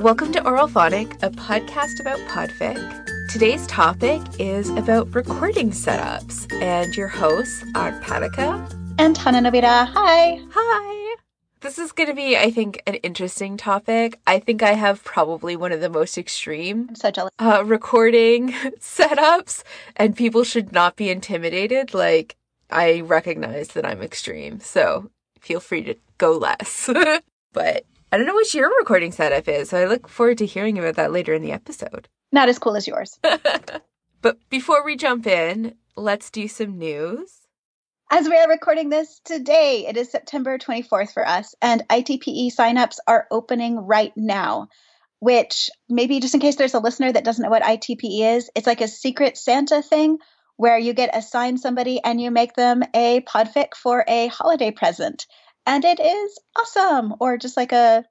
Welcome to Auralphonic, a podcast about podfic. Today's topic is about recording setups, and your hosts are paraka and Hananobira. Hi. Hi. This is going to be, I think, an interesting topic. I think I have probably one of the most extreme I'm so jealous. Uh, recording setups, and people should not be intimidated. Like, I recognize that I'm extreme, so feel free to go less. but I don't know what your recording setup is, so I look forward to hearing about that later in the episode. Not as cool as yours. but before we jump in, let's do some news. As we are recording this today, it is September 24th for us, and ITPE signups are opening right now. Which, maybe just in case there's a listener that doesn't know what ITPE is, it's like a secret Santa thing where you get assigned somebody and you make them a podfic for a holiday present. And it is awesome, or just like a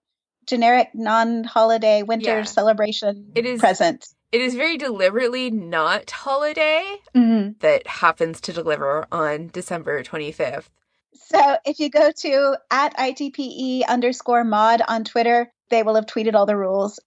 generic non holiday winter yeah. celebration it is, present. It is very deliberately not holiday mm-hmm. that happens to deliver on December 25th. So if you go to at ITPE underscore mod on Twitter, they will have tweeted all the rules.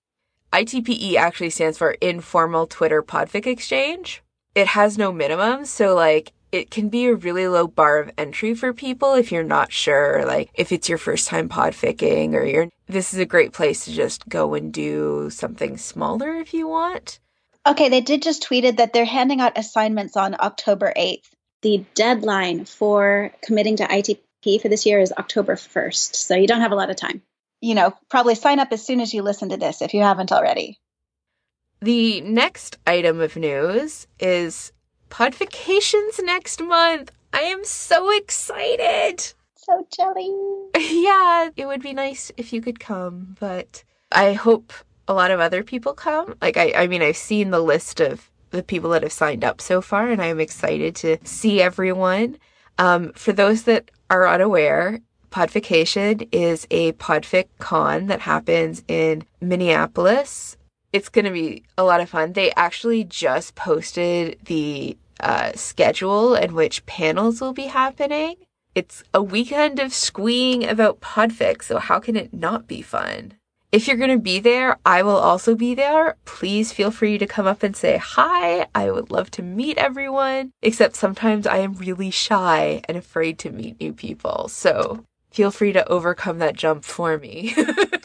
ITPE actually stands for Informal Twitter Podfic Exchange. It has no minimum, so like it can be a really low bar of entry for people if you're not sure, like if it's your first time podficking or you're, this is a great place to just go and do something smaller if you want. Okay, they did just tweeted that they're handing out assignments on October 8th. The deadline for committing to ITP for this year is October 1st, so you don't have a lot of time. You know, probably sign up as soon as you listen to this if you haven't already. The next item of news is Podfications next month. I am so excited. So jelly. yeah, it would be nice if you could come, but I hope a lot of other people come. Like I I mean I've seen the list of the people that have signed up so far and I'm excited to see everyone. Um, for those that are unaware, Podfication is a Podfic con that happens in Minneapolis. It's going to be a lot of fun. They actually just posted the uh, schedule and which panels will be happening. It's a weekend of squeeing about podfic, so how can it not be fun? If you're going to be there, I will also be there. Please feel free to come up and say hi. I would love to meet everyone, except sometimes I am really shy and afraid to meet new people. So feel free to overcome that jump for me.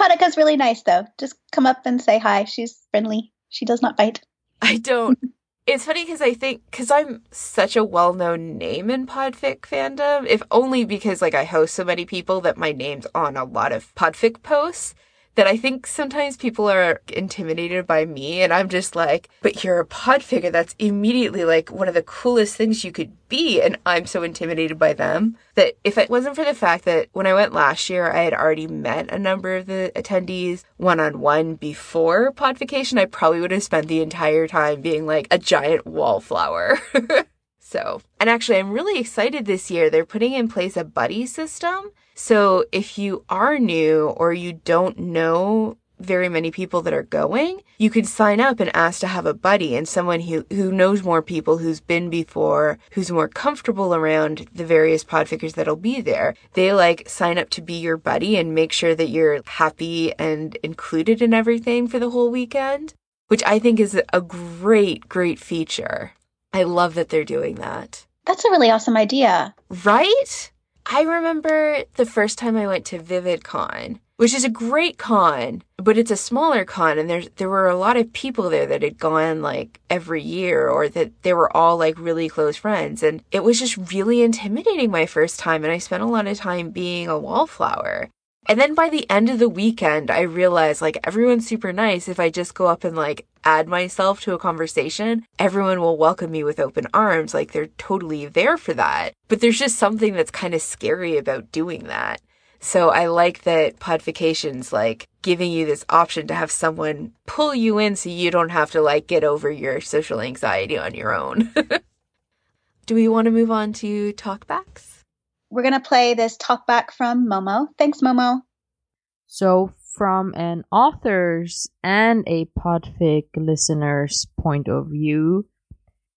paraka's really nice though. Just come up and say hi. She's friendly. She does not bite. I don't it's funny because I think because I'm such a well-known name in podfic fandom, if only because like I host so many people that my name's on a lot of podfic posts that I think sometimes people are intimidated by me and I'm just like, but you're a podficker. That's immediately like one of the coolest things you could be. And I'm so intimidated by them that if it wasn't for the fact that when I went last year, I had already met a number of the attendees one on one before podfication, I probably would have spent the entire time being like a giant wallflower. So, and actually, I'm really excited this year. They're putting in place a buddy system. So, if you are new or you don't know very many people that are going, you can sign up and ask to have a buddy and someone who, who knows more people, who's been before, who's more comfortable around the various podfickers that'll be there. They like sign up to be your buddy and make sure that you're happy and included in everything for the whole weekend, which I think is a great, great feature. I love that they're doing that. That's a really awesome idea. Right? I remember the first time I went to VividCon, which is a great con, but it's a smaller con and there's there were a lot of people there that had gone like every year or that they were all like really close friends and it was just really intimidating my first time and I spent a lot of time being a wallflower. And then by the end of the weekend, I realized like everyone's super nice. If I just go up and like add myself to a conversation, everyone will welcome me with open arms. Like they're totally there for that. But there's just something that's kind of scary about doing that. So I like that Podfication's like giving you this option to have someone pull you in so you don't have to like get over your social anxiety on your own. Do we want to move on to talkbacks? We're going to play this talk back from Momo. Thanks, Momo. So, from an author's and a podfic listener's point of view,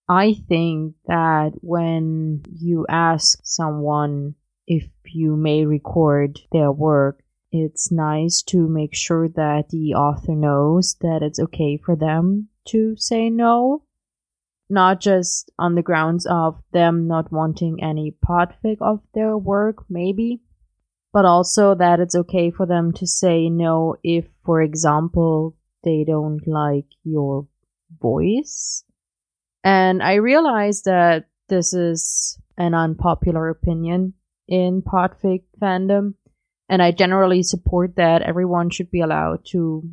I think that when you ask someone if you may record their work, it's nice to make sure that the author knows that it's okay for them to say no. Not just on the grounds of them not wanting any podfic of their work, maybe, but also that it's okay for them to say no if, for example, they don't like your voice. And I realize that this is an unpopular opinion in podfic fandom, and I generally support that everyone should be allowed to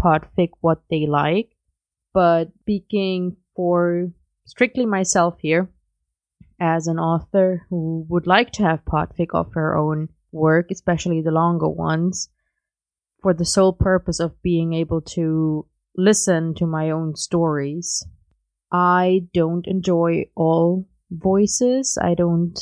podfic what they like. But speaking for strictly myself here, as an author who would like to have podfic of her own work, especially the longer ones, for the sole purpose of being able to listen to my own stories. I don't enjoy all voices. I don't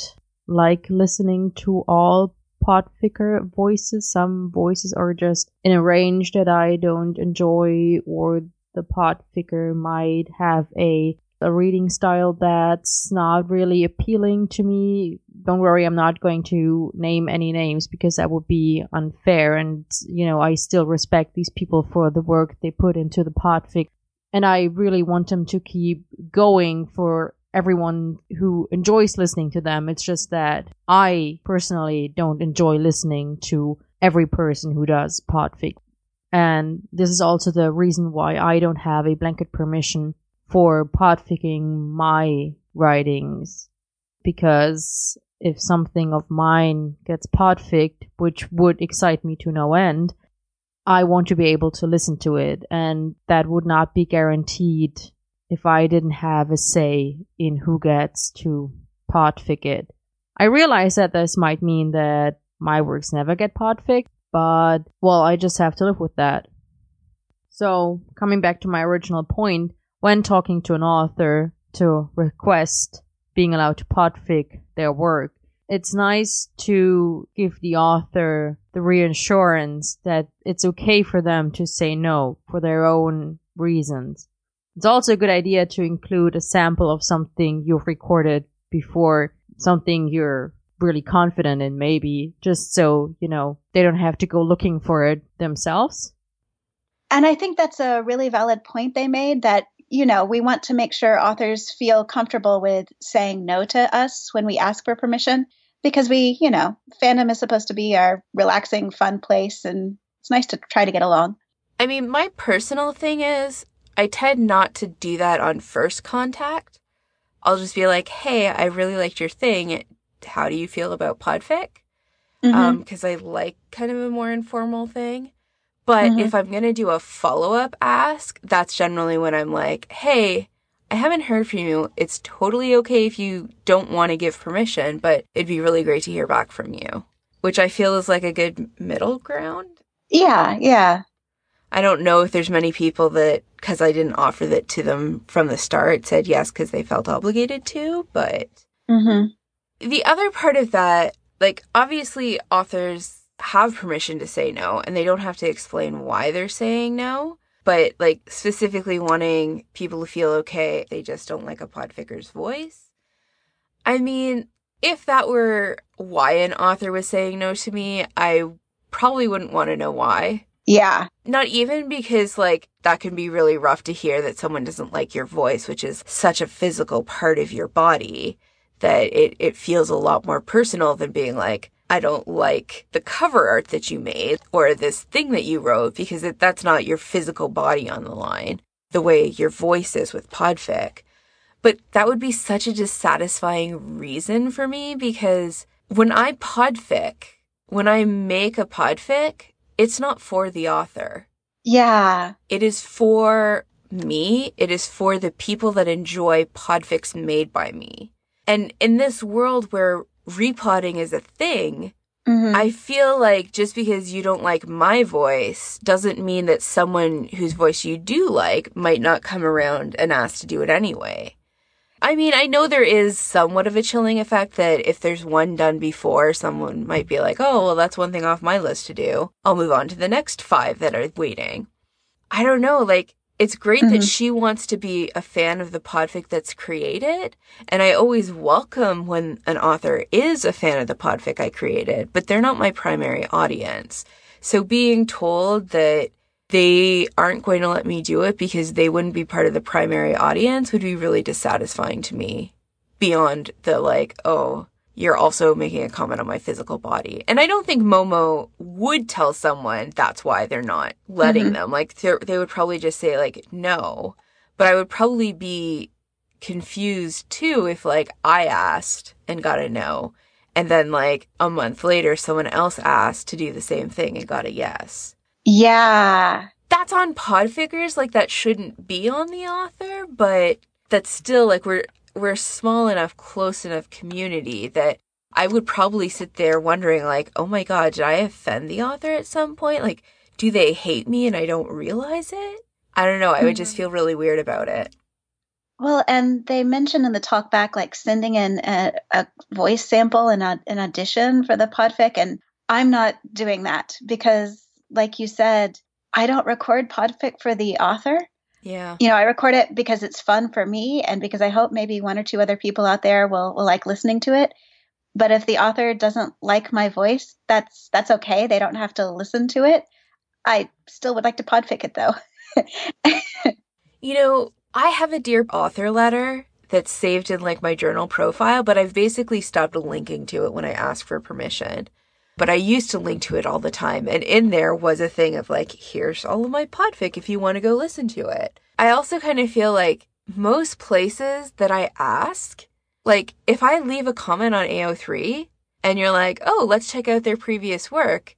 like listening to all podficker voices. Some voices are just in a range that I don't enjoy, or the podficker might have a a reading style that's not really appealing to me. Don't worry, I'm not going to name any names because that would be unfair. And, you know, I still respect these people for the work they put into the podfic. And I really want them to keep going for everyone who enjoys listening to them. It's just that I personally don't enjoy listening to every person who does podfic. And this is also the reason why I don't have a blanket permission for podficking my writings because if something of mine gets podficked, which would excite me to no end, I want to be able to listen to it, and that would not be guaranteed if I didn't have a say in who gets to podfic it. I realize that this might mean that my works never get podficked, but well, I just have to live with that. So, coming back to my original point, when talking to an author to request being allowed to podfic their work, it's nice to give the author the reassurance that it's okay for them to say no for their own reasons. It's also a good idea to include a sample of something you've recorded before, something you're really confident in, maybe, just so, you know, they don't have to go looking for it themselves. And I think that's a really valid point they made that you know, we want to make sure authors feel comfortable with saying no to us when we ask for permission because we, you know, fandom is supposed to be our relaxing, fun place and it's nice to try to get along. I mean, my personal thing is I tend not to do that on first contact. I'll just be like, hey, I really liked your thing. How do you feel about podfic? Because mm-hmm. um, I like kind of a more informal thing. But mm-hmm. if I'm going to do a follow up ask, that's generally when I'm like, hey, I haven't heard from you. It's totally okay if you don't want to give permission, but it'd be really great to hear back from you, which I feel is like a good middle ground. Yeah, yeah. I don't know if there's many people that, because I didn't offer that to them from the start, said yes because they felt obligated to, but. Mm-hmm. The other part of that, like, obviously, authors have permission to say no and they don't have to explain why they're saying no. But like specifically wanting people to feel okay, they just don't like a podficker's voice. I mean, if that were why an author was saying no to me, I probably wouldn't want to know why. Yeah. Not even because, like, that can be really rough to hear that someone doesn't like your voice, which is such a physical part of your body that it, it feels a lot more personal than being like, I don't like the cover art that you made or this thing that you wrote because it, that's not your physical body on the line, the way your voice is with podfic. But that would be such a dissatisfying reason for me because when I podfic, when I make a podfic, it's not for the author. Yeah. It is for me. It is for the people that enjoy podfics made by me. And in this world where repodding is a thing, mm-hmm. I feel like just because you don't like my voice doesn't mean that someone whose voice you do like might not come around and ask to do it anyway. I mean, I know there is somewhat of a chilling effect that if there's one done before, someone might be like, oh, well, that's one thing off my list to do. I'll move on to the next five that are waiting. I don't know, like, it's great mm-hmm. that she wants to be a fan of the podfic that's created. And I always welcome when an author is a fan of the podfic I created, but they're not my primary audience. So being told that they aren't going to let me do it because they wouldn't be part of the primary audience would be really dissatisfying to me beyond the like, oh, you're also making a comment on my physical body. And I don't think Momo would tell someone that's why they're not letting mm-hmm. them. Like they would probably just say like no. But I would probably be confused too if like I asked and got a no. And then like a month later someone else asked to do the same thing and got a yes. Yeah. That's on Podfickers, like that shouldn't be on the author, but that's still like we're we're small enough, close enough community that I would probably sit there wondering, like, oh my God, did I offend the author at some point? Like, do they hate me and I don't realize it? I don't know. I would just mm-hmm. feel really weird about it. Well, and they mentioned in the talk back, like sending in a, a voice sample and an audition for the podfic. And I'm not doing that because, like you said, I don't record podfic for the author. Yeah. You know, I record it because it's fun for me and because I hope maybe one or two other people out there will, will like listening to it. But if the author doesn't like my voice, that's that's okay. They don't have to listen to it. I still would like to podfic it though. you know, I have a dear author letter that's saved in like my journal profile, but I've basically stopped linking to it when I ask for permission but I used to link to it all the time. And in there was a thing of like, here's all of my podfic if you want to go listen to it. I also kind of feel like most places that I ask, like if I leave a comment on AO3 and you're like, oh, let's check out their previous work,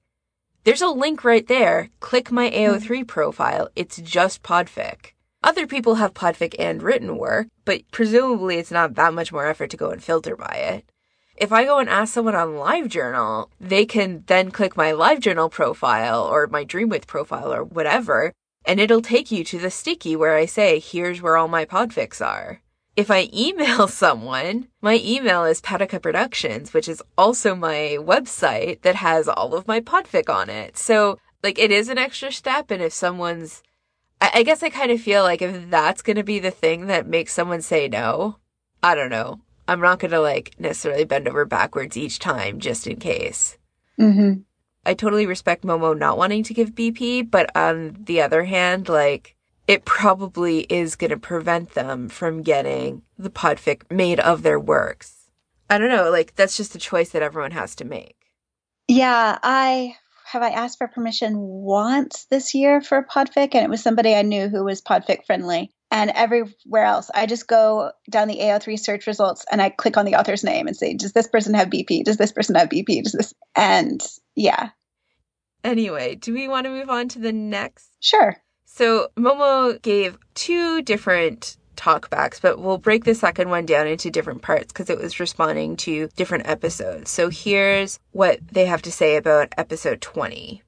there's a link right there. Click my AO3 hmm. profile. It's just podfic. Other people have podfic and written work, but presumably it's not that much more effort to go and filter by it. If I go and ask someone on LiveJournal, they can then click my LiveJournal profile or my Dreamwidth profile or whatever, and it'll take you to the sticky where I say, here's where all my podfics are. If I email someone, my email is paraka Productions, which is also my website that has all of my podfic on it. So, like, it is an extra step. And if someone's, I, I guess I kind of feel like if that's going to be the thing that makes someone say no, I don't know. I'm not going to like necessarily bend over backwards each time just in case. Mm-hmm. I totally respect Momo not wanting to give BP, but on the other hand, like it probably is going to prevent them from getting the podfic made of their works. I don't know, like that's just a choice that everyone has to make. Yeah, I have I asked for permission once this year for a podfic and it was somebody I knew who was podfic friendly and everywhere else. I just go down the AO3 search results and I click on the author's name and say, does this person have BP? Does this person have BP? Does this? And yeah. Anyway, do we want to move on to the next? Sure. So Momo gave two different talkbacks, but we'll break the second one down into different parts because it was responding to different episodes. So here's what they have to say about episode 20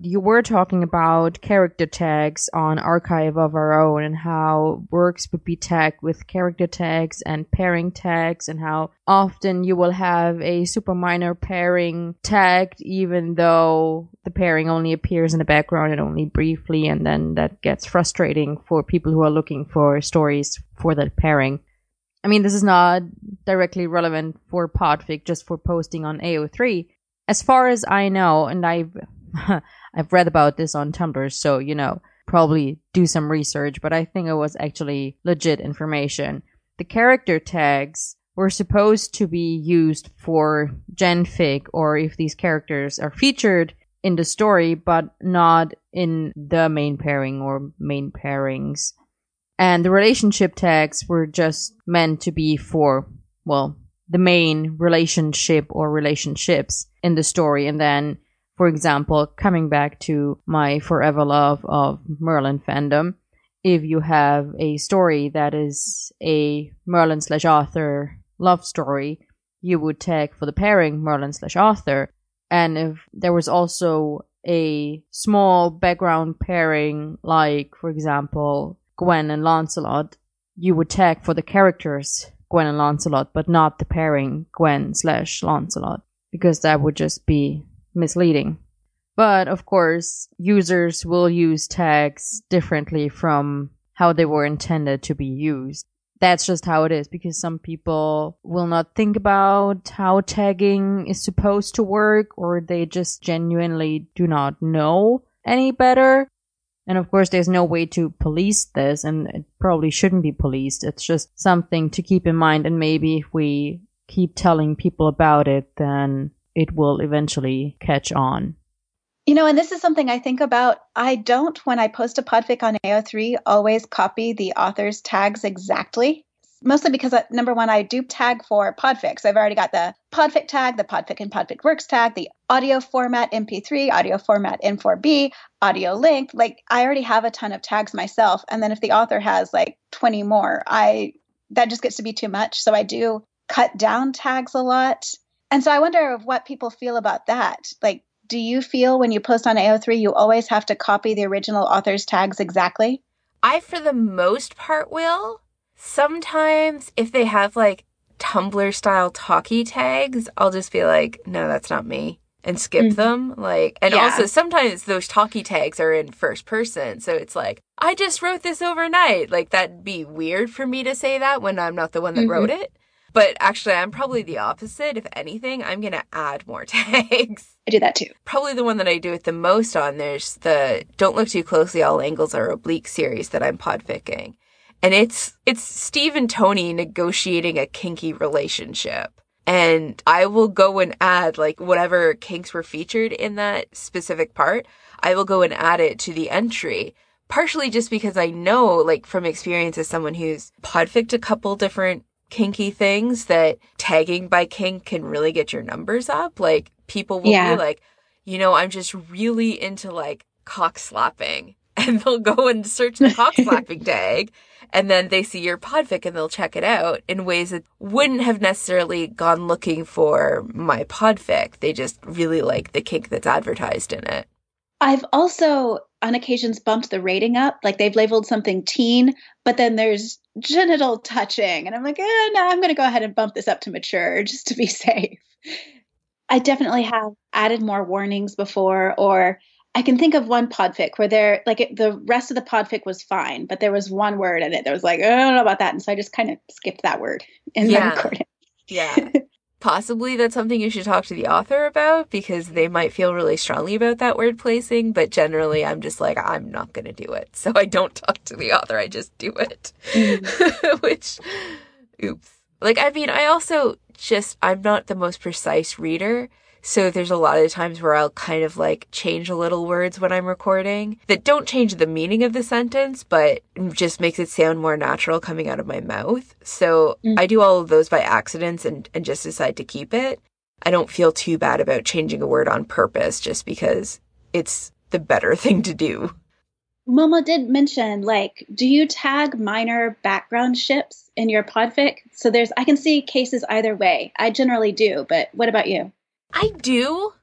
you were talking about character tags on Archive of Our Own and how works would be tagged with character tags and pairing tags, and how often you will have a super minor pairing tagged, even though the pairing only appears in the background and only briefly, and then that gets frustrating for people who are looking for stories for that pairing. I mean, this is not directly relevant for Podfic, just for posting on AO3. As far as I know, and I've I've read about this on Tumblr, so you know, probably do some research, but I think it was actually legit information. The character tags were supposed to be used for genfic or if these characters are featured in the story, but not in the main pairing or main pairings. And the relationship tags were just meant to be for, well, the main relationship or relationships in the story. And then for example, coming back to my forever love of Merlin fandom, if you have a story that is a Merlin slash Arthur love story, you would tag for the pairing Merlin slash Arthur. And if there was also a small background pairing, like, for example, Gwen and Lancelot, you would tag for the characters Gwen and Lancelot, but not the pairing Gwen slash Lancelot, because that would just be misleading. But of course, users will use tags differently from how they were intended to be used. that's just how it is because some people will not think about how tagging is supposed to work or they just genuinely do not know any better. And of course, there's no way to police this and it probably shouldn't be policed. It's just something to keep in mind. And maybe if we keep telling people about it, then it will eventually catch on. You know, and this is something I think about. I don't, when I post a podfic on AO3, always copy the author's tags exactly. Mostly because, uh, number one, I do tag for podfics. I've already got the podfic tag, the podfic and podfic works tag, the audio format MP3, audio format M4B, audio length. Like, I already have a ton of tags myself. And then if the author has like 20 more, I that just gets to be too much. So I do cut down tags a lot. And so I wonder what people feel about that. Like, do you feel when you post on AO3 you always have to copy the original author's tags exactly? I, for the most part, will. Sometimes, if they have like Tumblr style talkie tags, I'll just be like, no, that's not me and skip mm-hmm. them. Like, and yeah. also sometimes those talkie tags are in first person. So it's like, I just wrote this overnight. Like, that'd be weird for me to say that when I'm not the one that mm-hmm. wrote it. But actually, I'm probably the opposite. If anything, I'm going to add more tags. I do that too. Probably the one that I do it the most on. There's the Don't Look Too Closely, All Angles Are Oblique series that I'm podficking. And it's, it's Steve and Tony negotiating a kinky relationship. And I will go and add like whatever kinks were featured in that specific part. I will go and add it to the entry partially just because I know, like from experience as someone who's podficked a couple different kinky things that tagging by kink can really get your numbers up. Like people will yeah. be like, you know, I'm just really into like cock slapping. And they'll go and search the cock slapping tag and then they see your podfic and they'll check it out in ways that wouldn't have necessarily gone looking for my podfic. They just really like the kink that's advertised in it. I've also on occasions bumped the rating up. Like they've labeled something teen, but then there's genital touching. And I'm like, eh, no, I'm going to go ahead and bump this up to mature just to be safe. I definitely have added more warnings before, or I can think of one podfic where there, like it, the rest of the podfic was fine, but there was one word in it that was like, I don't know about that. And so I just kind of skipped that word in yeah. the recording. Yeah. possibly that's something you should talk to the author about because they might feel really strongly about that word placing. But generally, I'm just like, I'm not going to do it. So I don't talk to the author. I just do it. Mm. Which, oops. Like, I mean, I also just, I'm not the most precise reader. So there's a lot of times where I'll kind of like change a little words when I'm recording that don't change the meaning of the sentence, but just makes it sound more natural coming out of my mouth. So mm. I do all of those by accidents and, and just decide to keep it. I don't feel too bad about changing a word on purpose just because it's the better thing to do. Momo did mention, like, do you tag minor background ships in your podfic? So there's, I can see cases either way. I generally do, but what about you? I do.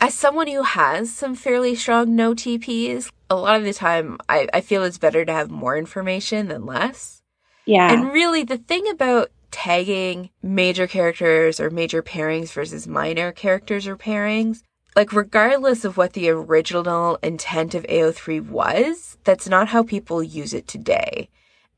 As someone who has some fairly strong NOTPs, a lot of the time I, I feel it's better to have more information than less. Yeah. And really, the thing about tagging major characters or major pairings versus minor characters or pairings, like, regardless of what the original intent of AO3 was, that's not how people use it today.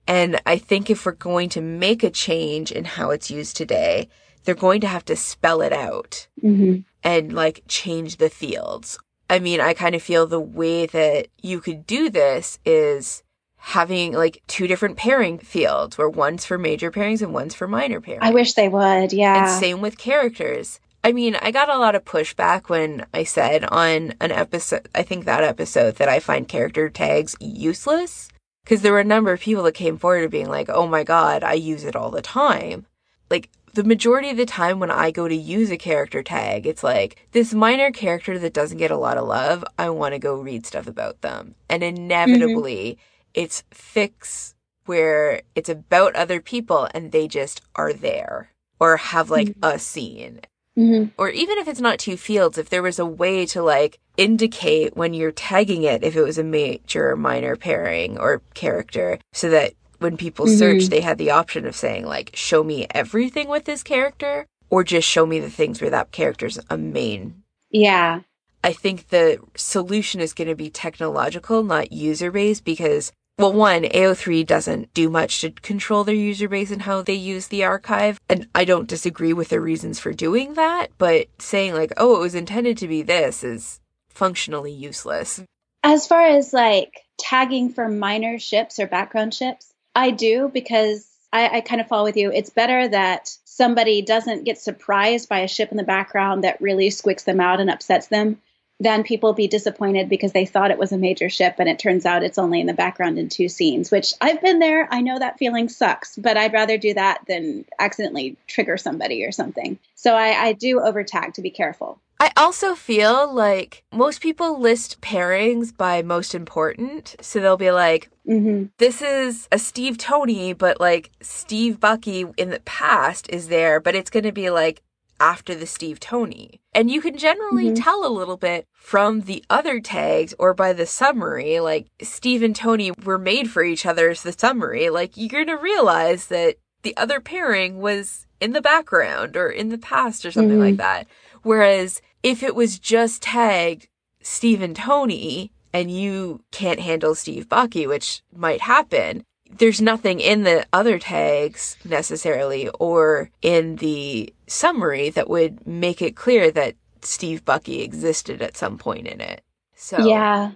And I think if we're going to make a change in how it's used today, they're going to have to spell it out mm-hmm. and like change the fields. I mean, I kind of feel the way that you could do this is having like two different pairing fields where one's for major pairings and one's for minor pairings. I wish they would, yeah. And same with characters. I mean, I got a lot of pushback when I said on an episode, I think that episode, that I find character tags useless. Because there were a number of people that came forward being like, oh my God, I use it all the time. Like, the majority of the time when I go to use a character tag, it's like this minor character that doesn't get a lot of love. I want to go read stuff about them. And inevitably, mm-hmm. it's fix where it's about other people and they just are there or have like mm-hmm. a scene. Mm-hmm. Or even if it's not two fields, if there was a way to like indicate when you're tagging it, if it was a major or minor pairing or character, so that when people mm-hmm. search, they had the option of saying, like, show me everything with this character, or just show me the things where that character's a main. Yeah. I think the solution is going to be technological, not user based, because well, one, AO3 doesn't do much to control their user base and how they use the archive. And I don't disagree with their reasons for doing that, but saying like, oh, it was intended to be this is functionally useless. As far as like tagging for minor ships or background ships, I do because I, I kind of fall with you. It's better that somebody doesn't get surprised by a ship in the background that really squeaks them out and upsets them than people be disappointed because they thought it was a major ship and it turns out it's only in the background in two scenes, which I've been there. I know that feeling sucks, but I'd rather do that than accidentally trigger somebody or something. So I, I do overtag to be careful. I also feel like most people list pairings by most important. So they'll be like, hmm this is a Steve Tony, but like Steve Bucky in the past is there, but it's going to be like after the Steve Tony. And you can generally Mhm. tell a little bit from the other tags or by the summary, like Steve and Tony were made for each other as the summary. Like you're going to realize that the other pairing was in the background or in the past or something Mhm. like that. Whereas if it was just tagged Steve and Tony and you can't handle Steve Bucky, which might happen, there's nothing in the other tags necessarily or in the summary that would make it clear that Steve Bucky existed at some point in it. So Yeah.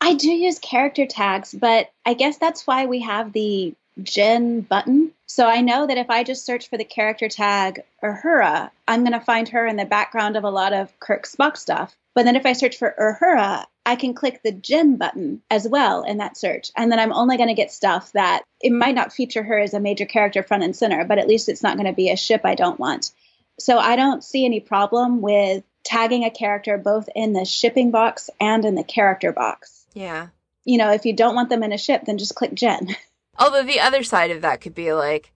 I do use character tags, but I guess that's why we have the Gen button. So I know that if I just search for the character tag Uhura, I'm going to find her in the background of a lot of Kirk Spock stuff. But then if I search for Uhura, I can click the Gen button as well in that search. And then I'm only going to get stuff that it might not feature her as a major character front and center, but at least it's not going to be a ship I don't want. So I don't see any problem with tagging a character both in the shipping box and in the character box. yeah. You know, if you don't want them in a ship, then just click Gen. Although the other side of that could be like,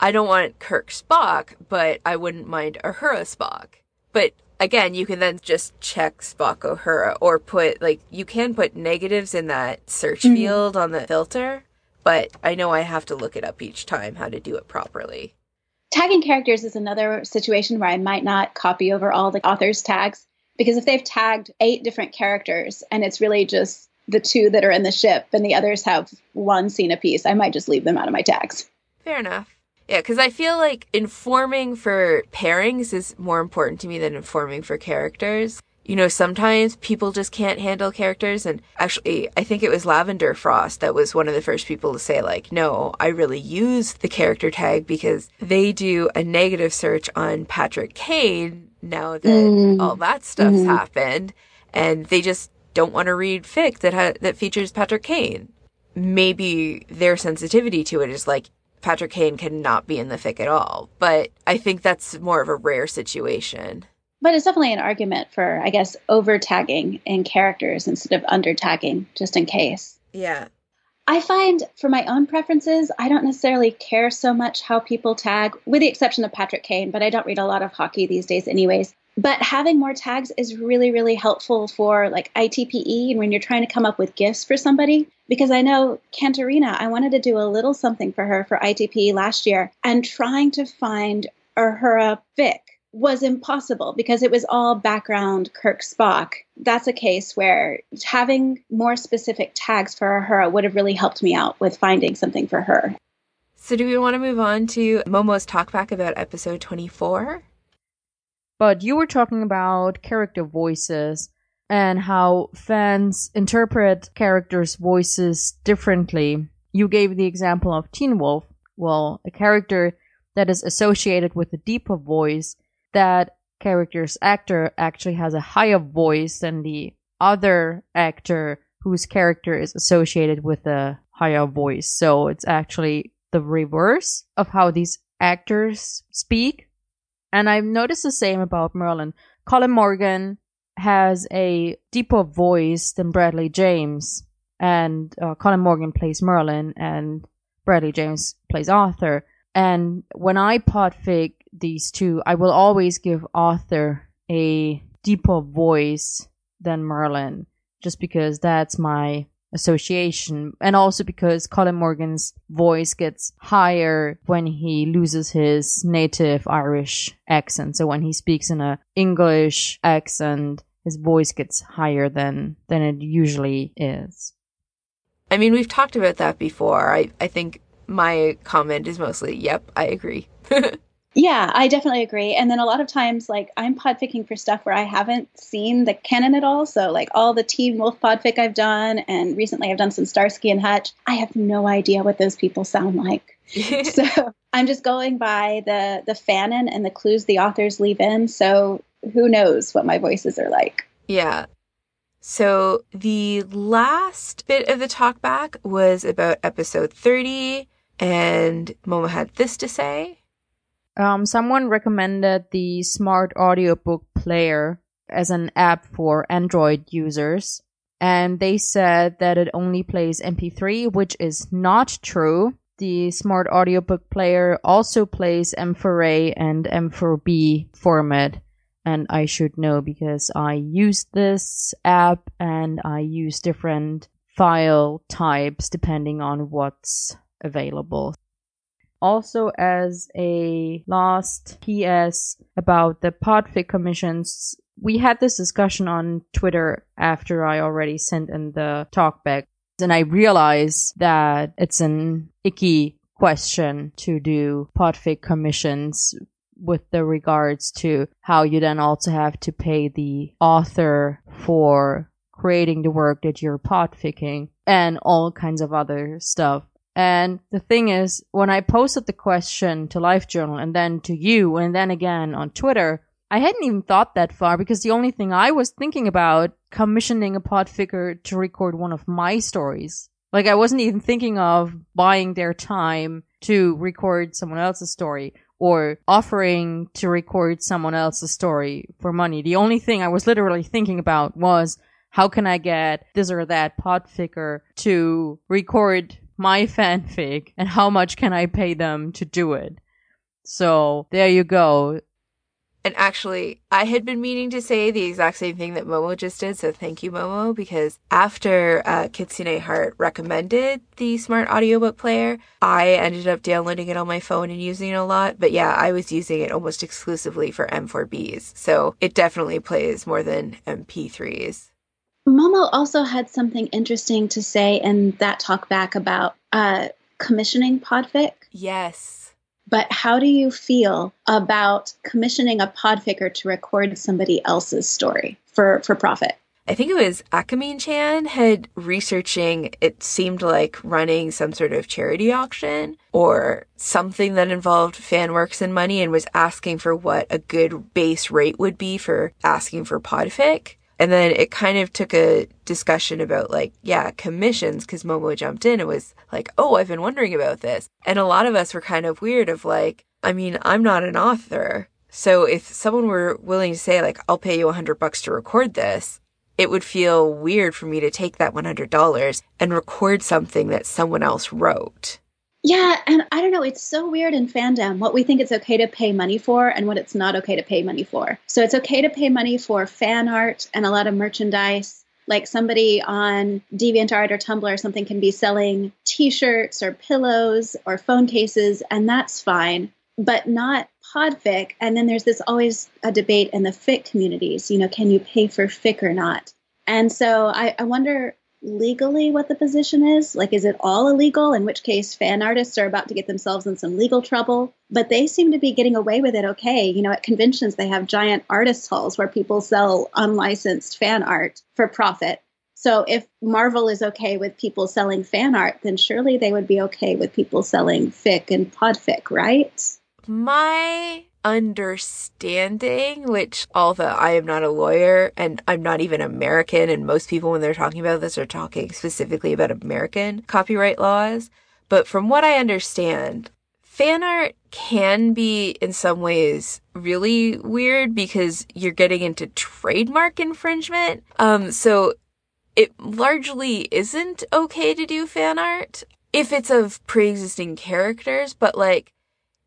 I don't want Kirk Spock, but I wouldn't mind Uhura Spock. But again, you can then just check Spock Uhura or put, like, you can put negatives in that search Mhm. field on the filter, but I know I have to look it up each time how to do it properly. Tagging characters is another situation where I might not copy over all the author's tags because if they've tagged eight different characters and it's really just the two that are in the ship and the others have one scene apiece, I might just leave them out of my tags. Fair enough. Yeah, because I feel like informing for pairings is more important to me than informing for characters. You know, sometimes people just can't handle characters. And actually, I think it was Lavender Frost that was one of the first people to say, like, no, I really use the character tag because they do a negative search on Patrick Kane now that Mm. all that stuff's Mhm. happened. And they just don't want to read fic that ha- that features Patrick Kane. Maybe their sensitivity to it is like Patrick Kane cannot be in the fic at all. But I think that's more of a rare situation. But it's definitely an argument for, I guess, over tagging in characters instead of under tagging, just in case. Yeah. I find for my own preferences, I don't necessarily care so much how people tag, with the exception of Patrick Kane, but I don't read a lot of hockey these days, anyways. But having more tags is really, really helpful for like ITPE and when you're trying to come up with gifts for somebody. Because I know Cantarina, I wanted to do a little something for her for ITPE last year, and trying to find Uhura fic was impossible because it was all background Kirk Spock. That's a case where having more specific tags for her would have really helped me out with finding something for her. So do we want to move on to Momo's talkback about episode 24? But you were talking about character voices and how fans interpret characters' voices differently. You gave the example of Teen Wolf. Well, a character that is associated with a deeper voice, that character's actor actually has a higher voice than the other actor whose character is associated with a higher voice. So it's actually the reverse of how these actors speak. And I've noticed the same about Merlin. Colin Morgan has a deeper voice than Bradley James. And uh, Colin Morgan plays Merlin, and Bradley James plays Arthur. And when I podfic these two, I will always give Arthur a deeper voice than Merlin, just because that's my association. And also because Colin Morgan's voice gets higher when he loses his native Irish accent. So when he speaks in a English accent, his voice gets higher than, than it usually is. I mean, we've talked about that before. I, I think my comment is mostly, yep, I agree. Yeah, I definitely agree. And then a lot of times, like I'm podficking for stuff where I haven't seen the canon at all. So like all the Teen Wolf podfic I've done, and recently I've done some Starsky and Hutch. I have no idea what those people sound like. so I'm just going by the the fanon and the clues the authors leave in. So who knows what my voices are like? Yeah. So the last bit of the talkback was about episode 30, and Momo had this to say. Um, someone recommended the smart audiobook player as an app for Android users. And they said that it only plays MP3, which is not true. The smart audiobook player also plays M4A and M4B format. And I should know because I use this app and I use different file types depending on what's available also as a last PS about the podfic commissions, we had this discussion on Twitter after I already sent in the talkback. And I realized that it's an icky question to do podfic commissions with the regards to how you then also have to pay the author for creating the work that you're podficking and all kinds of other stuff. And the thing is, when I posted the question to LiveJournal and then to you and then again on Twitter, I hadn't even thought that far because the only thing I was thinking about commissioning a podficker to record one of my stories. Like I wasn't even thinking of buying their time to record someone else's story or offering to record someone else's story for money. The only thing I was literally thinking about was how can I get this or that podficker to record my fanfic and how much can I pay them to do it. So there you go. And actually, I had been meaning to say the exact same thing that Momo just did, so thank you, Momo, because after uh, Kitsune Heart recommended the smart audiobook player, I ended up downloading it on my phone and using it a lot. But yeah, I was using it almost exclusively for M4Bs, so it definitely plays more than MP3s. Momo also had something interesting to say in that talk back about uh, commissioning podfic. Yes. But how do you feel about commissioning a podficker to record somebody else's story for, for profit? I think it was Akamine Chan had researching, it seemed like running some sort of charity auction or something that involved fan works and money and was asking for what a good base rate would be for asking for podfic. And then it kind of took a discussion about like, yeah, commissions, because Momo jumped in and was like, oh, I've been wondering about this. And a lot of us were kind of weird of like, I mean, I'm not an author. So if someone were willing to say like, I'll pay you a hundred bucks to record this, it would feel weird for me to take that $100 and record something that someone else wrote. Yeah, and I don't know, it's so weird in fandom what we think it's okay to pay money for and what it's not okay to pay money for. So it's okay to pay money for fan art and a lot of merchandise. Like somebody on DeviantArt or Tumblr or something can be selling t shirts or pillows or phone cases, and that's fine, but not podfic. And then there's this always a debate in the fic communities you know, can you pay for fic or not? And so I, I wonder legally what the position is. Like, is it all illegal? In which case, fan artists are about to get themselves in some legal trouble. But they seem to be getting away with it okay. You know, at conventions, they have giant artist halls where people sell unlicensed fan art for profit. So if Marvel is okay with people selling fan art, then surely they would be okay with people selling fic and podfic, right? My understanding, which although I am not a lawyer and I'm not even American, and most people when they're talking about this are talking specifically about American copyright laws. But from what I understand, fan art can be in some ways really weird because you're getting into trademark infringement. Um, so it largely isn't okay to do fan art if it's of pre-existing characters, but like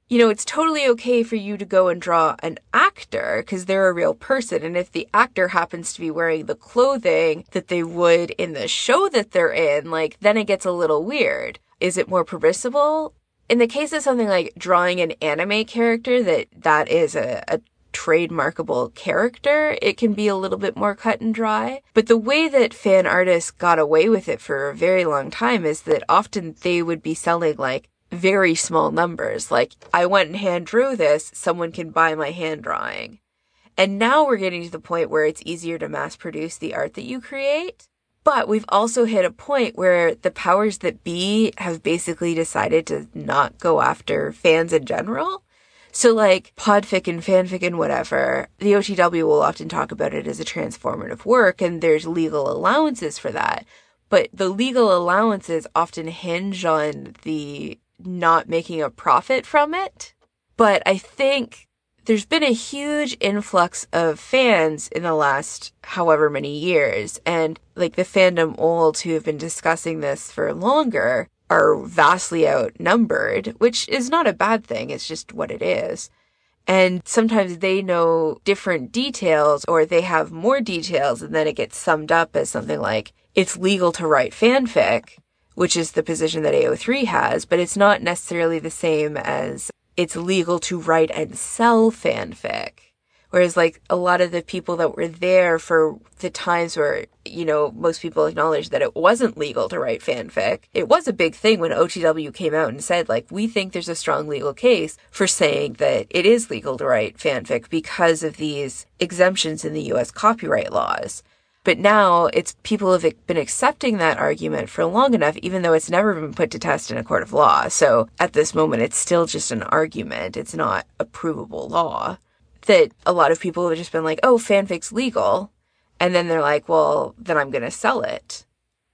you know, it's totally okay for you to go and draw an actor because they're a real person. And if the actor happens to be wearing the clothing that they would in the show that they're in, like, then it gets a little weird. Is it more permissible? In the case of something like drawing an anime character, that that is a, a trademarkable character, it can be a little bit more cut and dry. But the way that fan artists got away with it for a very long time is that often they would be selling like very small numbers. Like, I went and hand drew this, someone can buy my hand drawing. And now we're getting to the point where it's easier to mass produce the art that you create. But we've also hit a point where the powers that be have basically decided to not go after fans in general. So like podfic and fanfic and whatever, the OTW will often talk about it as a transformative work and there's legal allowances for that. But the legal allowances often hinge on the not making a profit from it. But I think there's been a huge influx of fans in the last however many years. And like the fandom olds who have been discussing this for longer are vastly outnumbered, which is not a bad thing. It's just what it is. And sometimes they know different details or they have more details and then it gets summed up as something like, it's legal to write fanfic, which is the position that AO3 has, but it's not necessarily the same as it's legal to write and sell fanfic. Whereas like a lot of the people that were there for the times where, you know, most people acknowledged that it wasn't legal to write fanfic. It was a big thing when OTW came out and said like, we think there's a strong legal case for saying that it is legal to write fanfic because of these exemptions in the US copyright laws. But now it's people have been accepting that argument for long enough, even though it's never been put to test in a court of law. So at this moment, it's still just an argument. It's not a provable law that a lot of people have just been like, oh, fanfic's legal. And then they're like, well, then I'm going to sell it.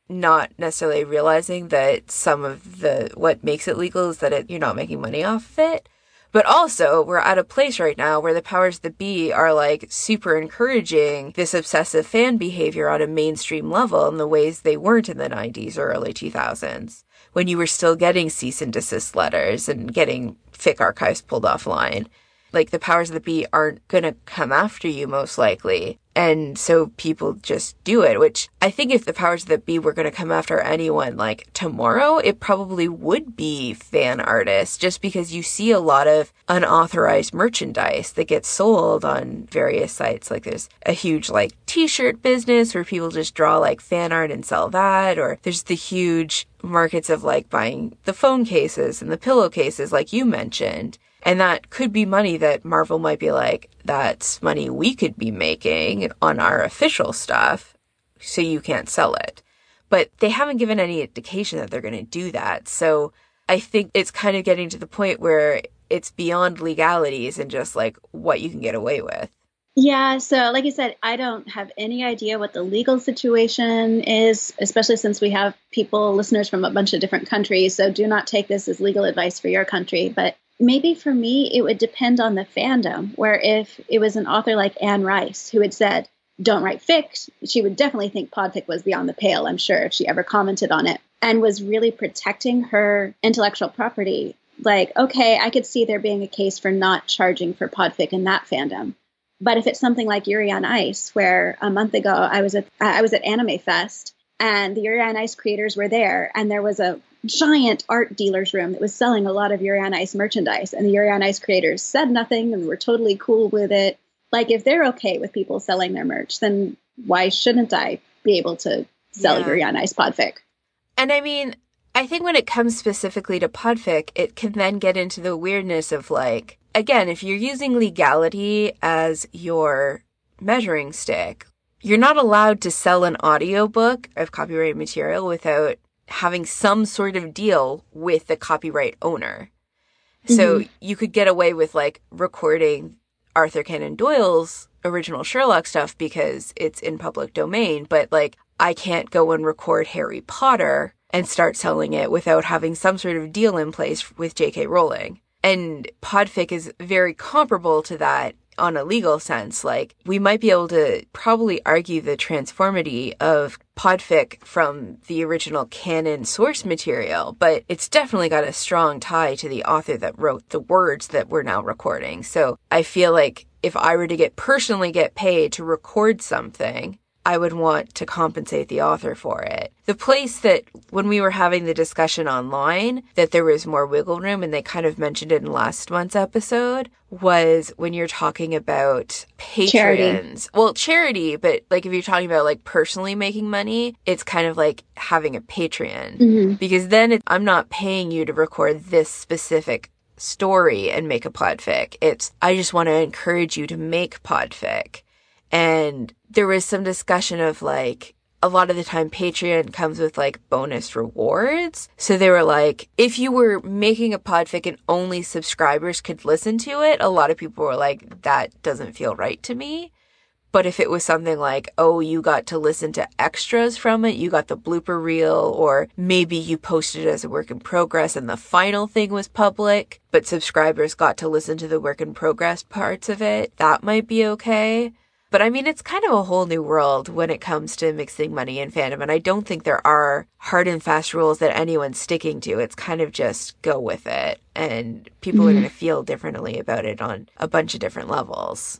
Not necessarily realizing that some of the, what makes it legal is that it, you're not making money off of it. But also, we're at a place right now where the powers that be are like super encouraging this obsessive fan behavior on a mainstream level in the ways they weren't in the 90s or early 2000s when you were still getting cease and desist letters and getting fic archives pulled offline. Like the powers that be aren't going to come after you most likely and so people just do it, which I think if the powers that be were going to come after anyone like tomorrow, it probably would be fan artists just because you see a lot of unauthorized merchandise that gets sold on various sites. Like there's a huge like t-shirt business where people just draw like fan art and sell that. Or there's the huge markets of like buying the phone cases and the pillowcases like you mentioned. And that could be money that Marvel might be like, that's money we could be making on our official stuff, so you can't sell it. But they haven't given any indication that they're going to do that. So I think it's kind of getting to the point where it's beyond legalities and just like what you can get away with. Yeah, so like I said, I don't have any idea what the legal situation is, especially since we have people, listeners from a bunch of different countries. So do not take this as legal advice for your country. But maybe for me, it would depend on the fandom, where if it was an author like Anne Rice who had said, don't write fic, she would definitely think podfic was beyond the pale, I'm sure, if she ever commented on it, and was really protecting her intellectual property. Like, okay, I could see there being a case for not charging for podfic in that fandom. But if it's something like Yuri on Ice, where a month ago I was at I was at Anime Fest and the Yuri on Ice creators were there, and there was a giant art dealer's room that was selling a lot of Yuri on Ice merchandise. And the Yuri on Ice creators said nothing and were totally cool with it. Like, if they're okay with people selling their merch, then why shouldn't I be able to sell yeah. Yuri on Ice podfic? And I mean, I think when it comes specifically to podfic, it can then get into the weirdness of like, again, if you're using legality as your measuring stick, you're not allowed to sell an audiobook of copyrighted material without having some sort of deal with the copyright owner. Mm-hmm. So you could get away with like recording Arthur Conan Doyle's original Sherlock stuff because it's in public domain, but like I can't go and record Harry Potter and start selling it without having some sort of deal in place with J.K. Rowling. And Podfic is very comparable to that on a legal sense, like we might be able to probably argue the transformity of podfic from the original canon source material, but it's definitely got a strong tie to the author that wrote the words that we're now recording. So I feel like if I were to get personally get paid to record something, I would want to compensate the author for it. The place that when we were having the discussion online that there was more wiggle room and they kind of mentioned it in last month's episode was when you're talking about patrons. Charity. Well, charity, but like if you're talking about like personally making money, it's kind of like having a Patreon mm-hmm. because then it, I'm not paying you to record this specific story and make a podfic. It's I just want to encourage you to make podfic. And there was some discussion of like, a lot of the time Patreon comes with like bonus rewards. So they were like, if you were making a podfic and only subscribers could listen to it, a lot of people were like, that doesn't feel right to me. But if it was something like, oh, you got to listen to extras from it, you got the blooper reel, or maybe you posted it as a work in progress and the final thing was public, but subscribers got to listen to the work in progress parts of it, that might be okay. But I mean, it's kind of a whole new world when it comes to mixing money and fandom. And I don't think there are hard and fast rules that anyone's sticking to. It's kind of just go with it. And people mm-hmm. are going to feel differently about it on a bunch of different levels.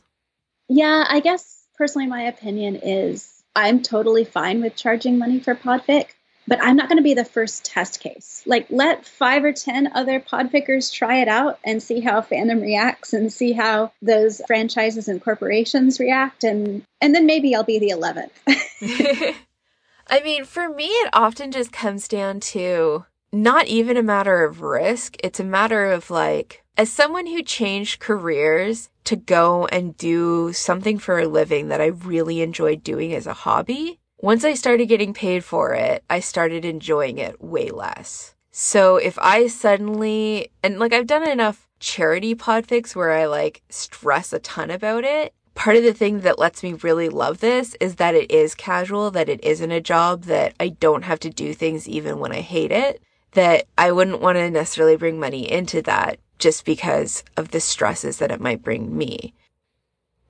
Yeah, I guess personally, my opinion is I'm totally fine with charging money for podfic but I'm not going to be the first test case. Like, let five or 10 other podfickers try it out and see how fandom reacts and see how those franchises and corporations react. And, and then maybe I'll be the 11th. I mean, for me, it often just comes down to not even a matter of risk. It's a matter of like, as someone who changed careers to go and do something for a living that I really enjoyed doing as a hobby, once I started getting paid for it, I started enjoying it way less. So if I suddenly, and like I've done enough charity podfics where I like stress a ton about it. Part of the thing that lets me really love this is that it is casual, that it isn't a job, that I don't have to do things even when I hate it, that I wouldn't want to necessarily bring money into that just because of the stresses that it might bring me.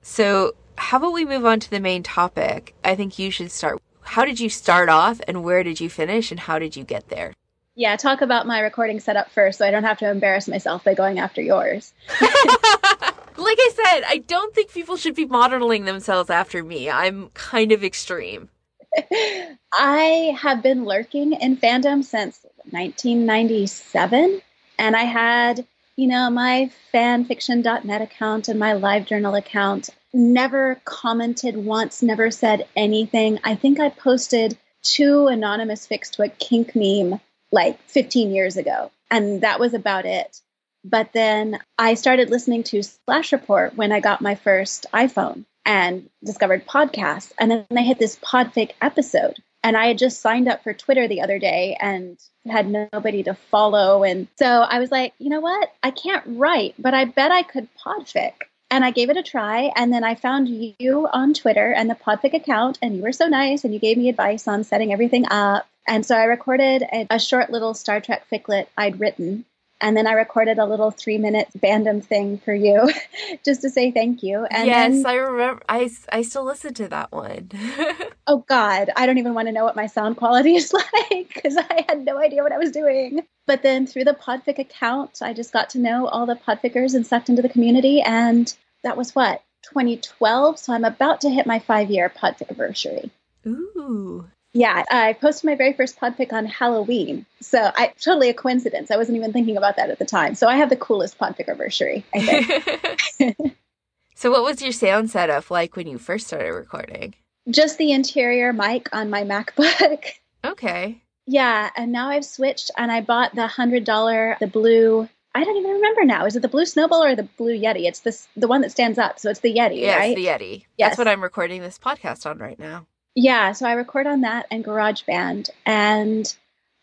So how about we move on to the main topic? I think you should start. How did you start off and where did you finish and how did you get there? Yeah, talk about my recording setup first so I don't have to embarrass myself by going after yours. like I said, I don't think people should be modeling themselves after me. I'm kind of extreme. I have been lurking in fandom since 1997, and I had, you know, my fanfiction.net account and my LiveJournal account never commented once, never said anything. I think I posted two anonymous to a kink meme like 15 years ago, and that was about it. But then I started listening to Slash Report when I got my first iPhone and discovered podcasts. And then I hit this podfic episode. And I had just signed up for Twitter the other day and had nobody to follow. And so I was like, you know what? I can't write, but I bet I could podfic and I gave it a try. And then I found you on Twitter and the Podfic account, and you were so nice and you gave me advice on setting everything up. And so I recorded a, a short little Star Trek ficlet I'd written. And then I recorded a little three minute bandom thing for you just to say thank you. And yes, then, I remember. I, I still listen to that one. oh, God. I don't even want to know what my sound quality is like because I had no idea what I was doing. But then through the Podfic account, I just got to know all the Podfickers and sucked into the community. And that was what, 2012? So I'm about to hit my five year Podfic anniversary. Ooh. Yeah, I posted my very first podfic on Halloween. So I totally a coincidence. I wasn't even thinking about that at the time. So I have the coolest podfic anniversary, I think. so what was your sound setup like when you first started recording? Just the interior mic on my MacBook. Okay. Yeah, and now I've switched and I bought the hundred dollar, the blue. I don't even remember now. Is it the blue snowball or the blue Yeti? It's this the one that stands up, so it's the Yeti, yeah, right? the Yeti. Yes. That's what I'm recording this podcast on right now. Yeah, so I record on that and GarageBand, and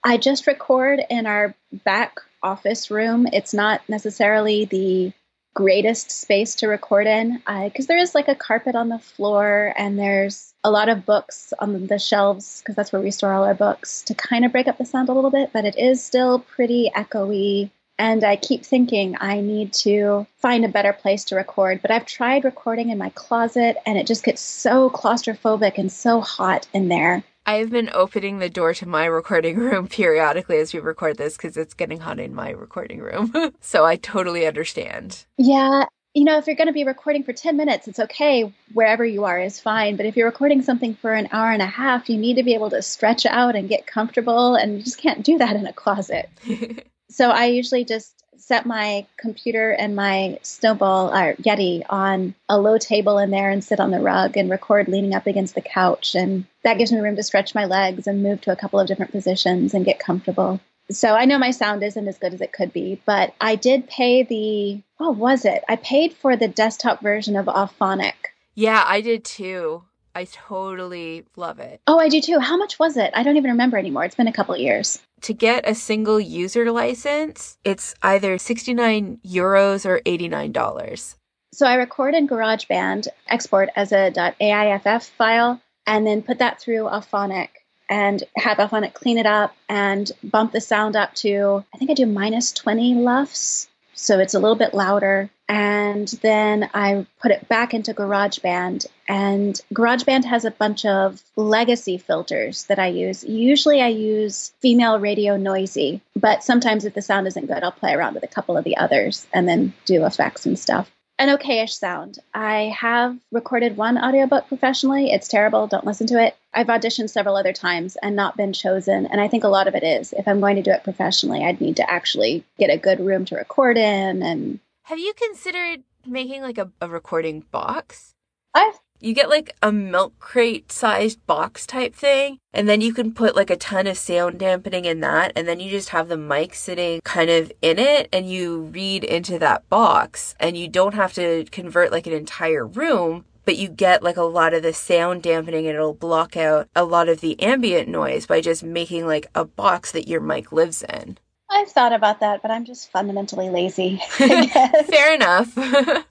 I just record in our back office room. It's not necessarily the greatest space to record in because there is like a carpet on the floor and there's a lot of books on the shelves because that's where we store all our books to kind of break up the sound a little bit, but it is still pretty echoey. And I keep thinking I need to find a better place to record. But I've tried recording in my closet and it just gets so claustrophobic and so hot in there. I've been opening the door to my recording room periodically as we record this because it's getting hot in my recording room. so I totally understand. Yeah. you know, if you're going to be recording for 10 minutes, it's okay. Wherever you are is fine. But if you're recording something for an hour and a half, you need to be able to stretch out and get comfortable. And you just can't do that in a closet. so I usually just set my computer and my Snowball or Yeti on a low table in there and sit on the rug and record leaning up against the couch. And that gives me room to stretch my legs and move to a couple of different positions and get comfortable. So I know my sound isn't as good as it could be, but I did pay the, what was it? I paid for the desktop version of Auphonic. Yeah, I did too. I totally love it. Oh, I do too. How much was it? I don't even remember anymore. It's been a couple years. To get a single user license, it's either 69 euros or $89. So I record in GarageBand, export as a .aiff file, and then put that through Auphonic and have Auphonic clean it up and bump the sound up to, I think I do minus 20 LUFS. So it's a little bit louder and then I put it back into GarageBand. And GarageBand has a bunch of legacy filters that I use. Usually I use female radio noisy, but sometimes if the sound isn't good, I'll play around with a couple of the others and then do effects and stuff. An okayish sound. I have recorded one audiobook professionally. It's terrible. Don't listen to it. I've auditioned several other times and not been chosen. And I think a lot of it is if I'm going to do it professionally, I'd need to actually get a good room to record in and have you considered making like a, a recording box? I've you get like a milk crate sized box type thing, and then you can put like a ton of sound dampening in that, and then you just have the mic sitting kind of in it, and you read into that box, and you don't have to convert like an entire room. But you get like a lot of the sound dampening and it'll block out a lot of the ambient noise by just making like a box that your mic lives in. I've thought about that, but I'm just fundamentally lazy. Fair enough.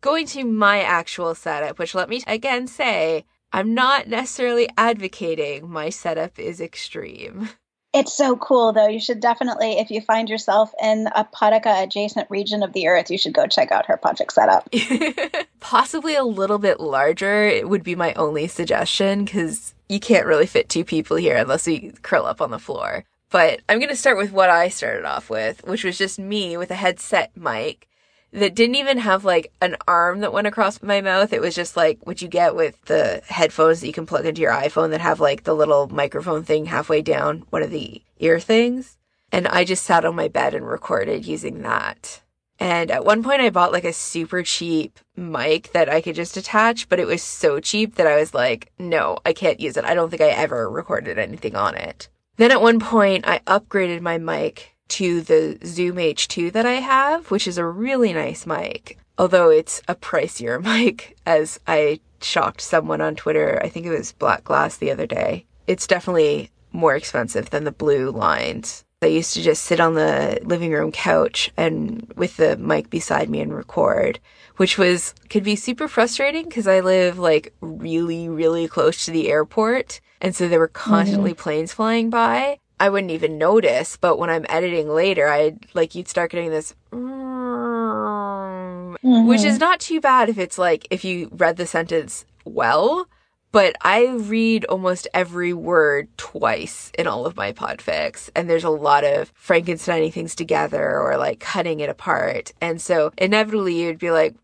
Going to my actual setup, which let me again say, I'm not necessarily advocating my setup is extreme. It's so cool, though. You should definitely, if you find yourself in a paraka adjacent region of the earth, you should go check out her project setup. Possibly a little bit larger it would be my only suggestion because you can't really fit two people here unless we curl up on the floor. But I'm going to start with what I started off with, which was just me with a headset mic that didn't even have like an arm that went across my mouth. It was just like what you get with the headphones that you can plug into your iPhone that have like the little microphone thing halfway down one of the ear things. And I just sat on my bed and recorded using that. And at one point I bought like a super cheap mic that I could just attach, but it was so cheap that I was like, no, I can't use it. I don't think I ever recorded anything on it. Then at one point, I upgraded my mic to the Zoom H2 that I have, which is a really nice mic, although it's a pricier mic, as I shocked someone on Twitter. I think it was Black Glass the other day. It's definitely more expensive than the blue lines. I used to just sit on the living room couch and with the mic beside me and record, which was could be super frustrating because I live like really, really close to the airport. And so there were constantly mm-hmm. planes flying by. I wouldn't even notice, but when I'm editing later, I like you'd start getting this mm-hmm. which is not too bad if it's like if you read the sentence well, but I read almost every word twice in all of my podfics, and there's a lot of Frankensteining things together or like cutting it apart, and so inevitably you'd be like,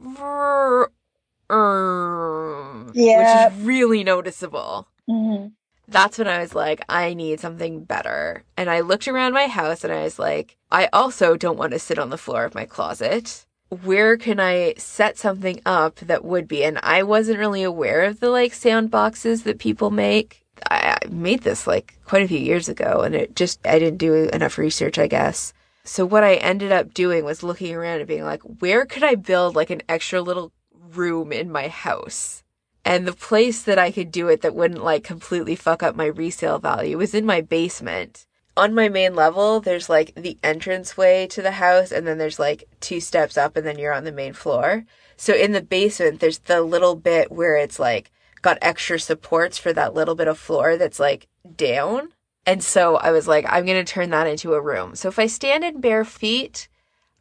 yeah, which is really noticeable. Mm-hmm that's when I was like, I need something better. And I looked around my house and I was like, I also don't want to sit on the floor of my closet. Where can I set something up that would be? And I wasn't really aware of the like sound boxes that people make. I made this like quite a few years ago and it just, I didn't do enough research, I guess. So what I ended up doing was looking around and being like, where could I build like an extra little room in my house? And the place that I could do it that wouldn't like completely fuck up my resale value was in my basement. On my main level, there's like the entranceway to the house, and then there's like two steps up, and then you're on the main floor. So in the basement, there's the little bit where it's like got extra supports for that little bit of floor that's like down. And so I was like, I'm going to turn that into a room. So if I stand in bare feet,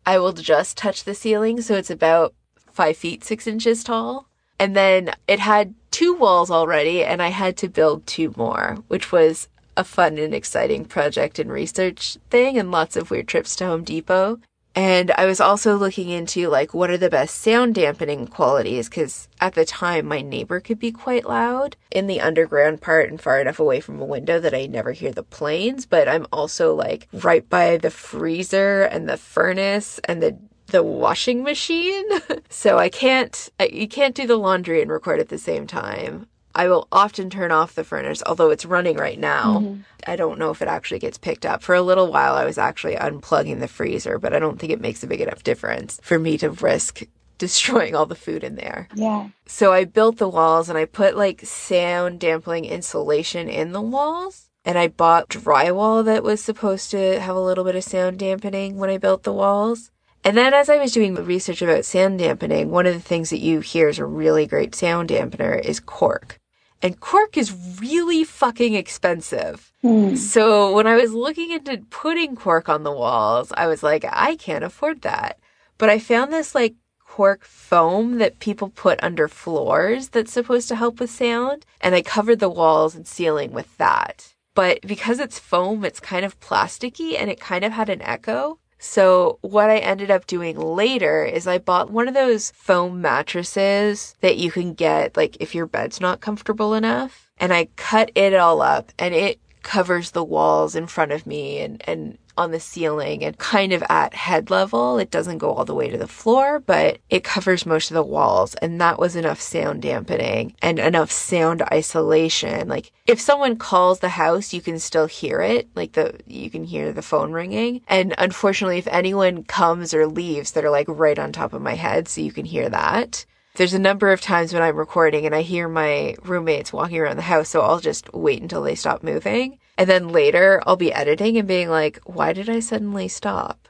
I will just touch the ceiling. So it's about five feet, six inches tall. And then it had two walls already, and I had to build two more, which was a fun and exciting project and research thing, and lots of weird trips to Home Depot. And I was also looking into like what are the best sound dampening qualities because at the time my neighbor could be quite loud in the underground part and far enough away from a window that I never hear the planes, but I'm also like right by the freezer and the furnace and the the washing machine. so I can't I, you can't do the laundry and record at the same time. I will often turn off the furnace, although it's running right now. Mm-hmm. I don't know if it actually gets picked up. For a little while, I was actually unplugging the freezer, but I don't think it makes a big enough difference for me to risk destroying all the food in there. Yeah. So I built the walls and I put like sound dampening insulation in the walls. And I bought drywall that was supposed to have a little bit of sound dampening when I built the walls. And then as I was doing research about sound dampening, one of the things that you hear is a really great sound dampener is cork. And cork is really fucking expensive. Mm. So when I was looking into putting cork on the walls, I was like, I can't afford that. But I found this like cork foam that people put under floors that's supposed to help with sound. And I covered the walls and ceiling with that. But because it's foam, it's kind of plasticky and it kind of had an echo. So what I ended up doing later is I bought one of those foam mattresses that you can get like if your bed's not comfortable enough and I cut it all up and it covers the walls in front of me and, and on the ceiling and kind of at head level. It doesn't go all the way to the floor, but it covers most of the walls. And that was enough sound dampening and enough sound isolation. Like if someone calls the house, you can still hear it. Like the, you can hear the phone ringing. And unfortunately, if anyone comes or leaves, they're like right on top of my head. So you can hear that there's a number of times when I'm recording and I hear my roommates walking around the house, so I'll just wait until they stop moving. And then later I'll be editing and being like, why did I suddenly stop?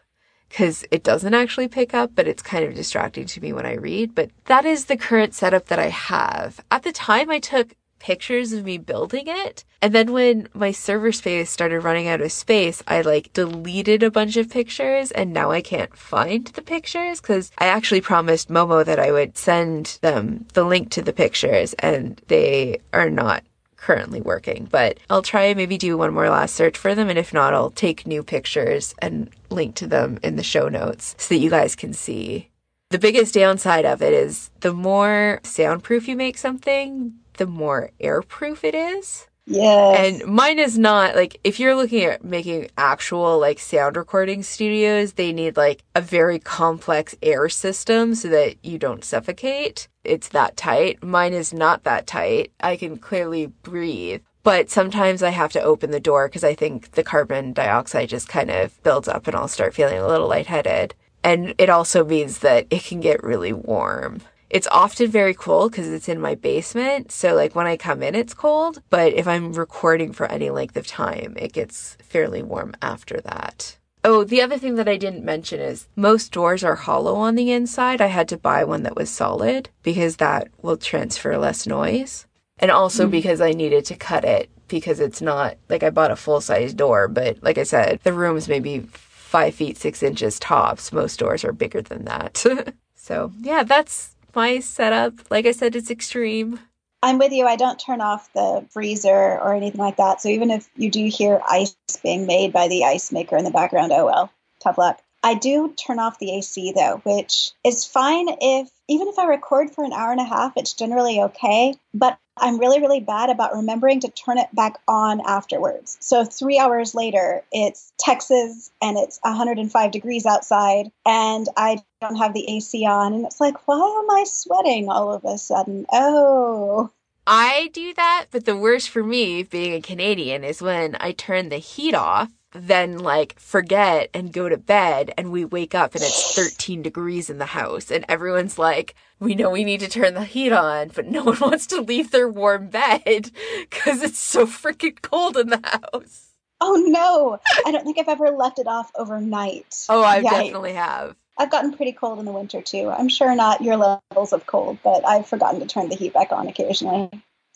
Because it doesn't actually pick up, but it's kind of distracting to me when I read. But that is the current setup that I have. At the time, I took pictures of me building it. And then when my server space started running out of space, I like deleted a bunch of pictures and now I can't find the pictures because I actually promised Momo that I would send them the link to the pictures and they are not currently working, but I'll try and maybe do one more last search for them. And if not, I'll take new pictures and link to them in the show notes so that you guys can see. The biggest downside of it is the more soundproof you make something, the more airproof it is. Yeah. And mine is not like if you're looking at making actual like sound recording studios, they need like a very complex air system so that you don't suffocate. It's that tight. Mine is not that tight. I can clearly breathe. But sometimes I have to open the door because I think the carbon dioxide just kind of builds up and I'll start feeling a little lightheaded. And it also means that it can get really warm. It's often very cold because it's in my basement. So, like, when I come in, it's cold. But if I'm recording for any length of time, it gets fairly warm after that. Oh, the other thing that I didn't mention is most doors are hollow on the inside. I had to buy one that was solid because that will transfer less noise. And also mm. because I needed to cut it because it's not like I bought a full size door, but like I said, the room's maybe five feet, six inches tops. Most doors are bigger than that. so, yeah, that's my setup. Like I said, it's extreme. I'm with you. I don't turn off the freezer or anything like that. So even if you do hear ice being made by the ice maker in the background, oh well, tough luck. I do turn off the AC though, which is fine if even if I record for an hour and a half, it's generally okay. But I'm really, really bad about remembering to turn it back on afterwards. So three hours later, it's Texas and it's 105 degrees outside, and I don't have the AC on. And it's like, why am I sweating all of a sudden? Oh. I do that, but the worst for me, being a Canadian, is when I turn the heat off then like forget and go to bed and we wake up and it's 13 degrees in the house and everyone's like we know we need to turn the heat on but no one wants to leave their warm bed cuz it's so freaking cold in the house. Oh no. I don't think i've ever left it off overnight. Oh i definitely have I've gotten pretty cold in the winter too. I'm sure not your levels of cold, but I've forgotten to turn the heat back on occasionally.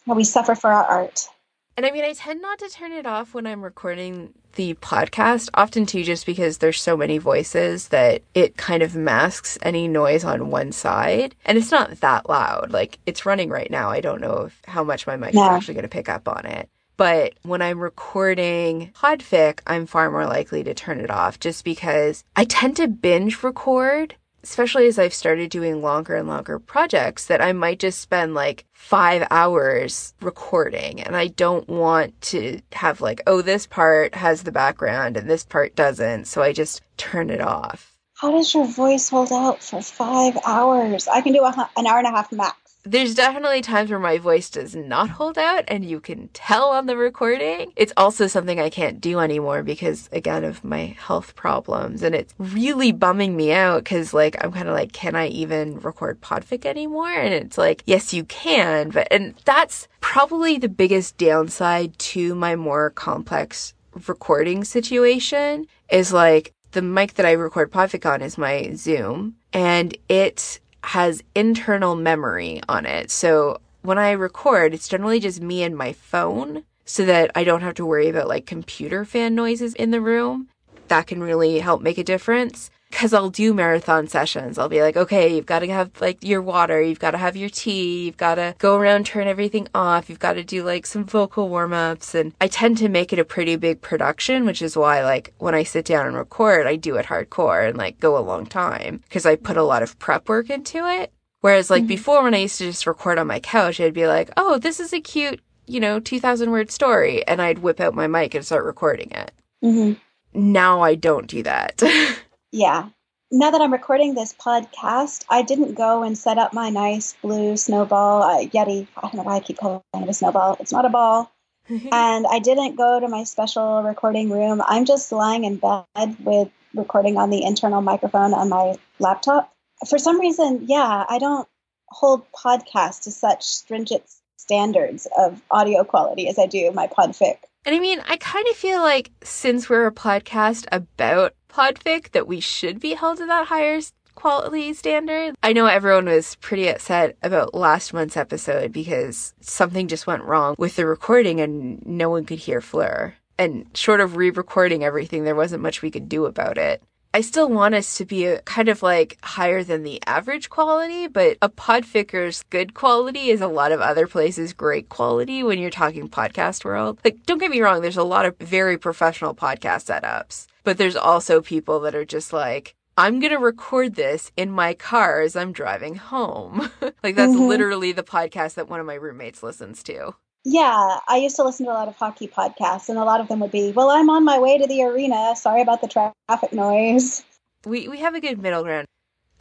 We suffer for our art. And I mean, I tend not to turn it off when I'm recording the podcast, often too, just because there's so many voices that it kind of masks any noise on one side. And it's not that loud. Like, it's running right now. I don't know if, how much my mic is actually going to pick up on it. But when I'm recording podfic, I'm far more likely to turn it off just because I tend to binge record especially as I've started doing longer and longer projects, that I might just spend like five hours recording. And I don't want to have like, oh, this part has the background and this part doesn't. So I just turn it off. How does your voice hold out for five hours? I can do a, an hour and a half max there's definitely times where my voice does not hold out and you can tell on the recording. It's also something I can't do anymore because again of my health problems and it's really bumming me out cuz like I'm kind of like can I even record podfic anymore? And it's like yes you can, but and that's probably the biggest downside to my more complex recording situation is like the mic that I record podfic on is my Zoom and it has internal memory on it. So when I record, it's generally just me and my phone so that I don't have to worry about like computer fan noises in the room. That can really help make a difference. Cause I'll do marathon sessions. I'll be like, okay, you've got to have like your water. You've got to have your tea. You've got to go around, turn everything off. You've got to do like some vocal warm ups. And I tend to make it a pretty big production, which is why like when I sit down and record, I do it hardcore and like go a long time because I put a lot of prep work into it. Whereas like mm-hmm. before when I used to just record on my couch, I'd be like, oh, this is a cute, you know, 2000 word story. And I'd whip out my mic and start recording it. Mm-hmm. Now I don't do that. Yeah. Now that I'm recording this podcast, I didn't go and set up my nice blue snowball uh, Yeti. I don't know why I keep calling it a snowball. It's not a ball. and I didn't go to my special recording room. I'm just lying in bed with recording on the internal microphone on my laptop. For some reason, yeah, I don't hold podcasts to such stringent standards of audio quality as I do my podfic. And I mean, I kind of feel like since we're a podcast about podfic that we should be held to that higher quality standard. I know everyone was pretty upset about last month's episode because something just went wrong with the recording and no one could hear Fleur. And short of re recording everything, there wasn't much we could do about it. I still want us to be a, kind of like higher than the average quality, but a podficker's good quality is a lot of other places great quality when you're talking podcast world. Like, don't get me wrong, there's a lot of very professional podcast setups but there's also people that are just like, I'm going to record this in my car as I'm driving home. like that's mm-hmm. literally the podcast that one of my roommates listens to. Yeah, I used to listen to a lot of hockey podcasts, and a lot of them would be, "Well, I'm on my way to the arena. Sorry about the traffic noise." We we have a good middle ground.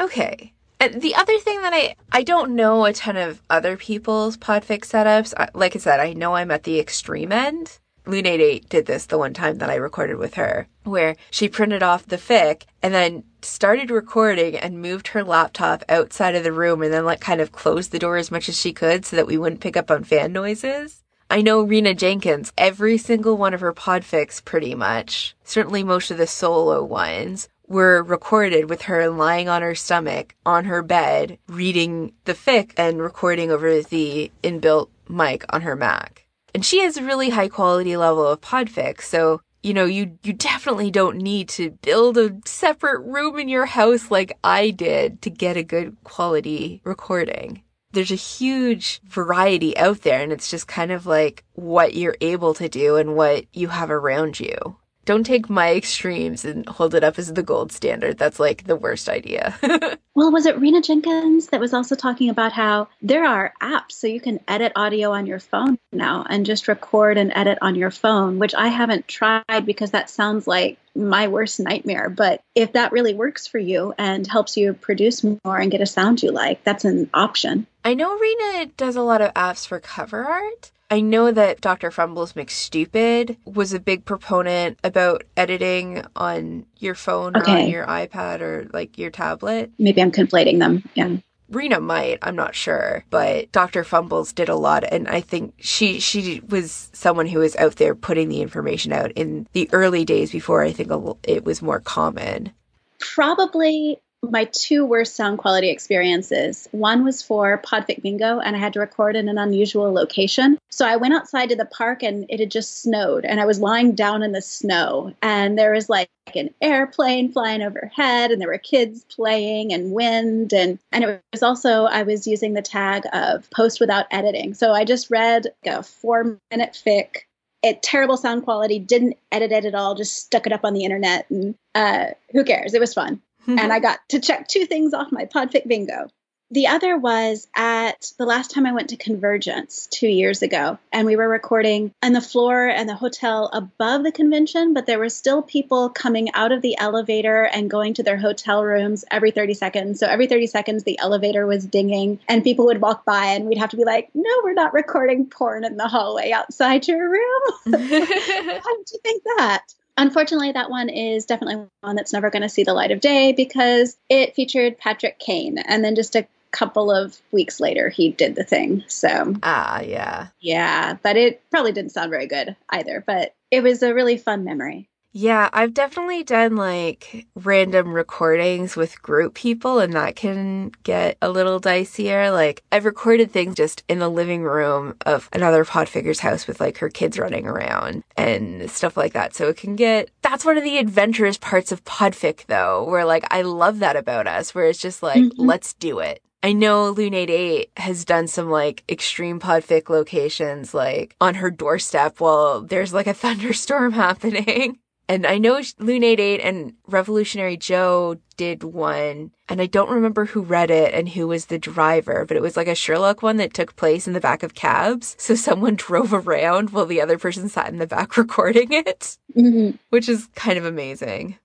Okay. And the other thing that I I don't know a ton of other people's podfic setups. Like I said, I know I'm at the extreme end. Lunate did this the one time that I recorded with her, where she printed off the fic and then started recording and moved her laptop outside of the room and then like kind of closed the door as much as she could so that we wouldn't pick up on fan noises. I know Reena Jenkins, every single one of her podfics pretty much, certainly most of the solo ones, were recorded with her lying on her stomach on her bed, reading the fic and recording over the inbuilt mic on her Mac. And she has a really high quality level of podfic, so you know, you you definitely don't need to build a separate room in your house like I did to get a good quality recording. There's a huge variety out there and it's just kind of like what you're able to do and what you have around you don't take my extremes and hold it up as the gold standard. That's like the worst idea. well, was it Reena Jenkins that was also talking about how there are apps so you can edit audio on your phone now and just record and edit on your phone, which I haven't tried because that sounds like my worst nightmare. But if that really works for you and helps you produce more and get a sound you like, that's an option. I know Reena does a lot of apps for cover art. I know that Dr. Fumbles McStupid was a big proponent about editing on your phone okay. or on your iPad or like your tablet. Maybe I'm conflating them. Yeah. Reena might, I'm not sure, but Dr. Fumbles did a lot and I think she she was someone who was out there putting the information out in the early days before I think it was more common. Probably my two worst sound quality experiences. One was for Podfic Bingo, and I had to record in an unusual location. So I went outside to the park, and it had just snowed, and I was lying down in the snow, and there was like an airplane flying overhead, and there were kids playing, and wind, and and it was also I was using the tag of post without editing. So I just read a four minute fic It terrible sound quality, didn't edit it at all, just stuck it up on the internet. And uh, who cares? It was fun. And I got to check two things off my Podfic bingo. The other was at the last time I went to Convergence two years ago, and we were recording on the floor and the hotel above the convention, but there were still people coming out of the elevator and going to their hotel rooms every 30 seconds. So every 30 seconds, the elevator was dinging, and people would walk by, and we'd have to be like, No, we're not recording porn in the hallway outside your room. How did you think that? Unfortunately, that one is definitely one that's never going to see the light of day because it featured Patrick Kane. And then just a couple of weeks later, he did the thing. So, ah, yeah. Yeah, but it probably didn't sound very good either. But it was a really fun memory. Yeah, I've definitely done like random recordings with group people, and that can get a little dicier. Like, I've recorded things just in the living room of another Podficker's house with like her kids running around and stuff like that. So it can get, that's one of the adventurous parts of Podfic, though, where like I love that about us, where it's just like, mm-hmm. let's do it. I know Lunate 8 has done some like extreme podfic locations like on her doorstep while there's like a thunderstorm happening. And I know Lunate 8 and Revolutionary Joe did one, and I don't remember who read it and who was the driver, but it was like a Sherlock one that took place in the back of cabs. So someone drove around while the other person sat in the back recording it, mm-hmm. which is kind of amazing.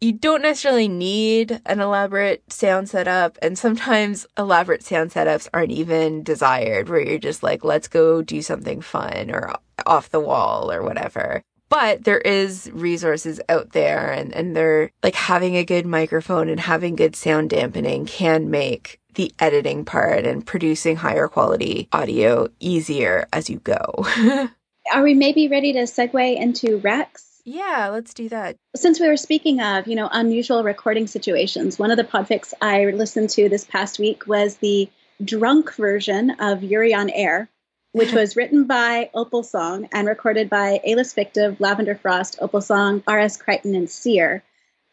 You don't necessarily need an elaborate sound setup, and sometimes elaborate sound setups aren't even desired, where you're just like, let's go do something fun or off the wall or whatever but there is resources out there and, and they're like having a good microphone and having good sound dampening can make the editing part and producing higher quality audio easier as you go. Are we maybe ready to segue into recs? Yeah, let's do that. Since we were speaking of, you know, unusual recording situations, one of the podfics I listened to this past week was the drunk version of Yuri on Air, which was written by Opal Song and recorded by Alis Fictive, Lavender Frost, Opal Song, R.S. Crichton, and Seer.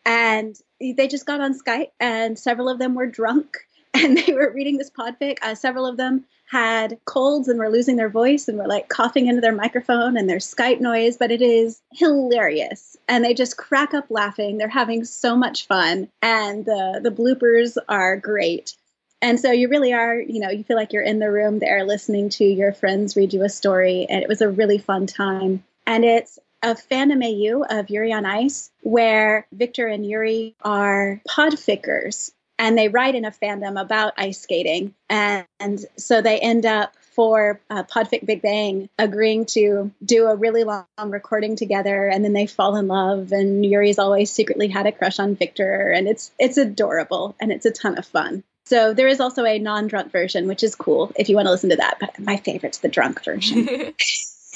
And they just got on Skype, and several of them were drunk, and they were reading this podfic. Uh, several of them had colds and were losing their voice and were like coughing into their microphone and their Skype noise, but it is hilarious. And they just crack up laughing. They're having so much fun, and the the bloopers are great. And so you really are, you know, you feel like you're in the room there listening to your friends read you a story. And it was a really fun time. And it's a fandom AU of Yuri on Ice, where Victor and Yuri are podfickers and they write in a fandom about ice skating. And, and so they end up for uh, Podfic Big Bang agreeing to do a really long recording together, and then they fall in love. And Yuri's always secretly had a crush on Victor, and it's it's adorable and it's a ton of fun. So there is also a non-drunk version, which is cool if you want to listen to that. But my favorite's the drunk version.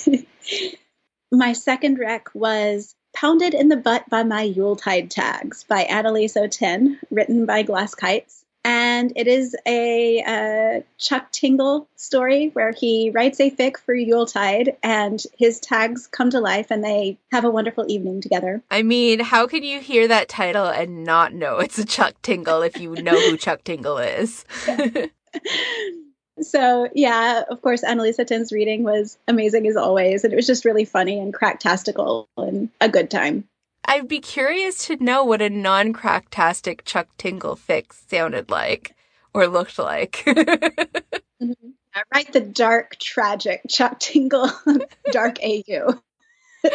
my second rec was Pounded in the Butt by My Yuletide Tags by Annalise 10, written by Glass Kites and it is a, a, Chuck Tingle story where he writes a fic for Yuletide, and his tags come to life, and they have a wonderful evening together. I mean, how can you hear that title and not know it's a Chuck Tingle if you know who Chuck Tingle is? so yeah, of course, Annalise 10's reading was amazing as always, and it was just really funny and cracktastical and a good time. I'd be curious to know what a non cracktastic Chuck Tingle fics sounded like or looked like. mm-hmm. I write the dark, tragic Chuck Tingle, dark AU.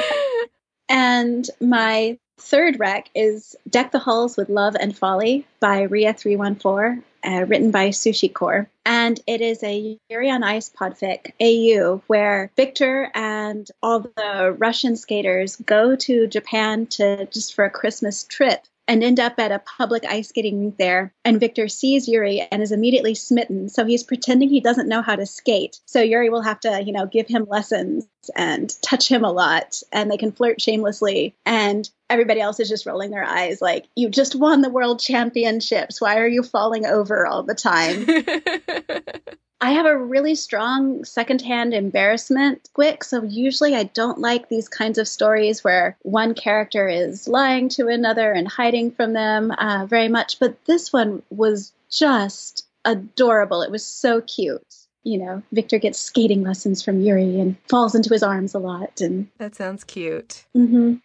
and my third rec is Deck the Halls with Love and Folly by Rhea314 uh, written by Sushi Core. And it is a Yuri on Ice podfic AU where Victor and all the Russian skaters go to Japan to just for a Christmas trip and end up at a public ice skating rink there. And Victor sees Yuri and is immediately smitten. So he's pretending he doesn't know how to skate. So Yuri will have to, you know, give him lessons and touch him a lot. And they can flirt shamelessly. And everybody else is just rolling their eyes like, you just won the world championships. Why are you falling over all the time? I have a really strong secondhand embarrassment quick, so usually I don't like these kinds of stories where one character is lying to another and hiding from them uh, very much. But this one was just adorable. It was so cute. you know, Victor gets skating lessons from Yuri and falls into his arms a lot. And That sounds cute. Mhm.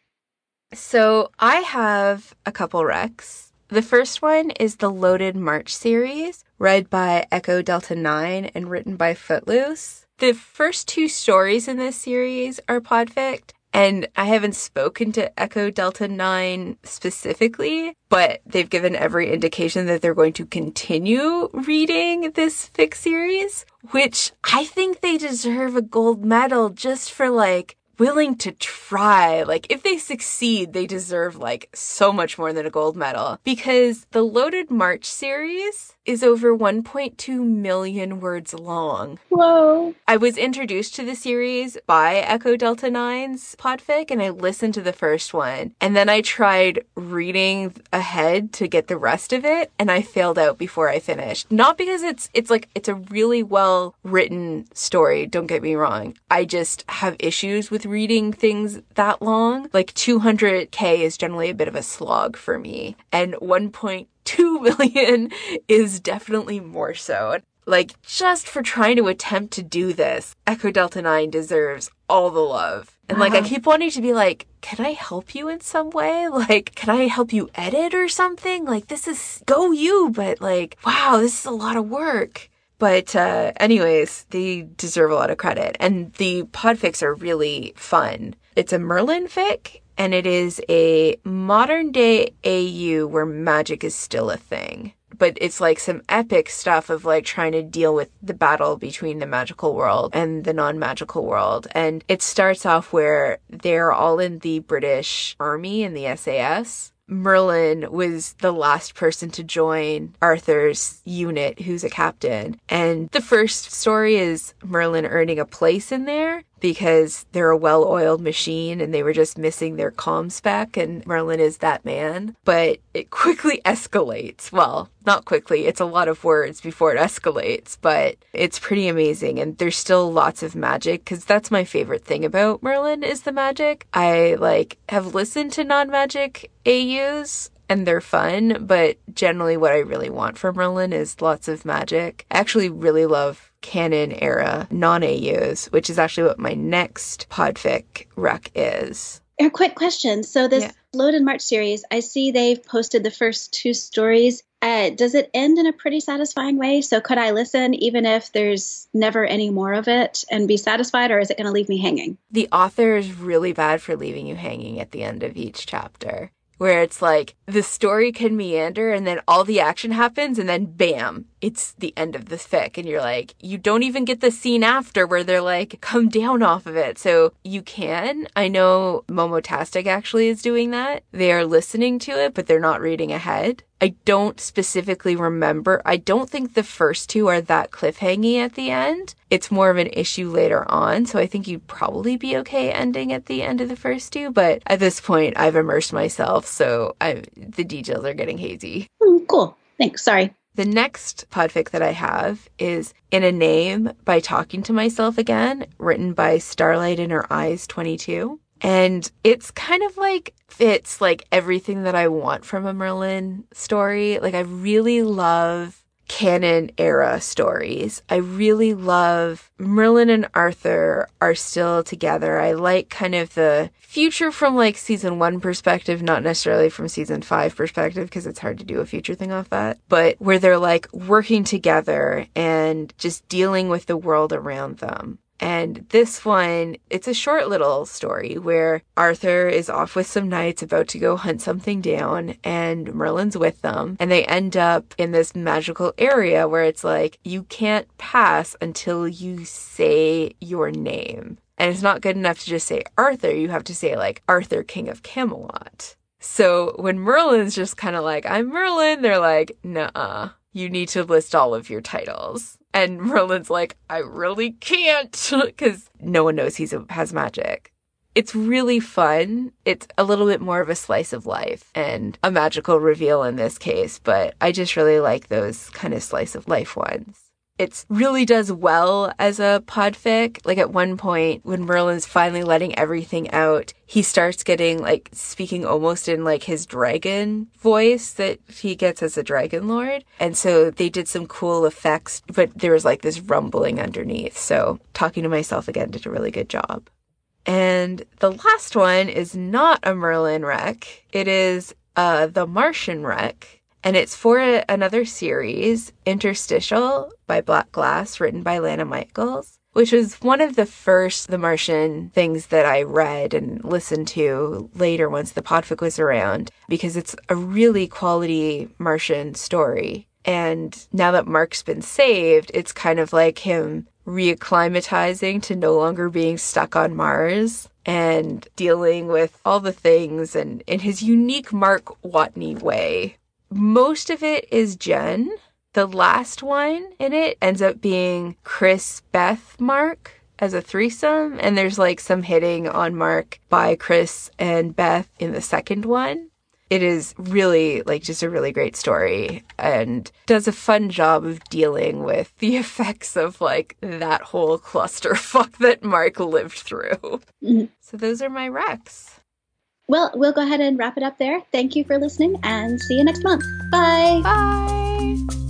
So I have a couple recs. The first one is the Loaded March series, read by Echo Delta 9 and written by Footloose. The first two stories in this series are podfic, and I haven't spoken to Echo Delta 9 specifically, but they've given every indication that they're going to continue reading this fic series, which I think they deserve a gold medal just for like willing to try. Like, if they succeed, they deserve like so much more than a gold medal because the Loaded March series is over 1.2 million words long. Whoa. I was introduced to the series by Echo Delta 9's podfic and I listened to the first one. And then I tried reading ahead to get the rest of it and I failed out before I finished. Not because it's it's like it's a really well written story, don't get me wrong. I just have issues with reading things that long. Like 200k is generally a bit of a slog for me. And 1.2 million is definitely more so. Like, just for trying to attempt to do this, Echo Delta 9 deserves all the love. And like, I uh-huh. keep wanting to be like, can I help you in some way? Like, can I help you edit or something? Like, this is go you, but like, wow, this is a lot of work. But uh, anyways, they deserve a lot of credit. And the podfics are really fun. It's a Merlin fic, and it is a modern day AU where magic is still a thing. But it's like some epic stuff of like trying to deal with the battle between the magical world and the non magical world. And it starts off where they're all in the British Army and the SAS. Merlin was the last person to join Arthur's unit, who's a captain. And the first story is Merlin earning a place in there because they're a well oiled machine and they were just missing their calm spec, and Merlin is that man. But it quickly escalates. Well, not quickly, it's a lot of words before it escalates, but it's pretty amazing. And there's still lots of magic because that's my favorite thing about Merlin is the magic. I like have listened to non magic AUs and they're fun, but generally what I really want from Merlin is lots of magic. I actually really love canon era non AUs, which is actually what my next podfic rec is. A quick question. So this Yeah. Loaded March series, I see they've posted the first two stories. Uh, does it end in a pretty satisfying way? So could I listen even if there's never any more of it and be satisfied, or is it going to leave me hanging? The author is really bad for leaving you hanging at the end of each chapter. Where it's like the story can meander and then all the action happens and then bam, it's the end of the fic. And you're like, you don't even get the scene after where they're like, come down off of it. So you can. I know Momotastic actually is doing that. They are listening to it, but they're not reading ahead. I don't specifically remember. I don't think the first two are that cliffhangy at the end. It's more of an issue later on. So I think you'd probably be okay ending at the end of the first two. But at this point, I've immersed myself. So I, the details are getting hazy. Hmm, cool. Thanks. Sorry. The next podfic that I have is In a Name by Talking to Myself Again, written by Starlight in Her Eyes 22. And it's kind of like fits like everything that I want from a Merlin story. Like I really love canon era stories. I really love Merlin and Arthur are still together. I like kind of the future from like season one perspective, not necessarily from season five perspective, because it's hard to do a future thing off that, but where they're like working together and just dealing with the world around them. And this one, it's a short little story where Arthur is off with some knights about to go hunt something down, and Merlin's with them. And they end up in this magical area where it's like, you can't pass until you say your name. And it's not good enough to just say Arthur, you have to say, like, Arthur, King of Camelot. So when Merlin's just kind of like, I'm Merlin, they're like, nah, you need to list all of your titles. And Merlin's like, I really can't, because no one knows he's a, has magic. It's really fun. It's a little bit more of a slice of life and a magical reveal in this case, but I just really like those kind of slice of life ones. It really does well as a podfic. Like at one point, when Merlin's finally letting everything out, he starts getting like speaking almost in like his dragon voice that he gets as a dragon lord. And so they did some cool effects, but there was like this rumbling underneath. So talking to myself again did a really good job. And the last one is not a Merlin rec. It is uh, the Martian rec and it's for a, another series, Interstitial by Black Glass, written by Lana Michaels, which was one of the first The Martian things that I read and listened to later once the podfic was around, because it's a really quality Martian story. And now that Mark's been saved, it's kind of like him reacclimatizing to no longer being stuck on Mars and dealing with all the things and in his unique Mark Watney way most of it is Gen. The last one in it ends up being Chris, Beth, Mark as a threesome. And there's like some hitting on Mark by Chris and Beth in the second one. It is really like just a really great story and does a fun job of dealing with the effects of like that whole clusterfuck that Mark lived through. Mm-hmm. So those are my recs. Well, we'll go ahead and wrap it up there. Thank you for listening and see you next month. Bye. Bye.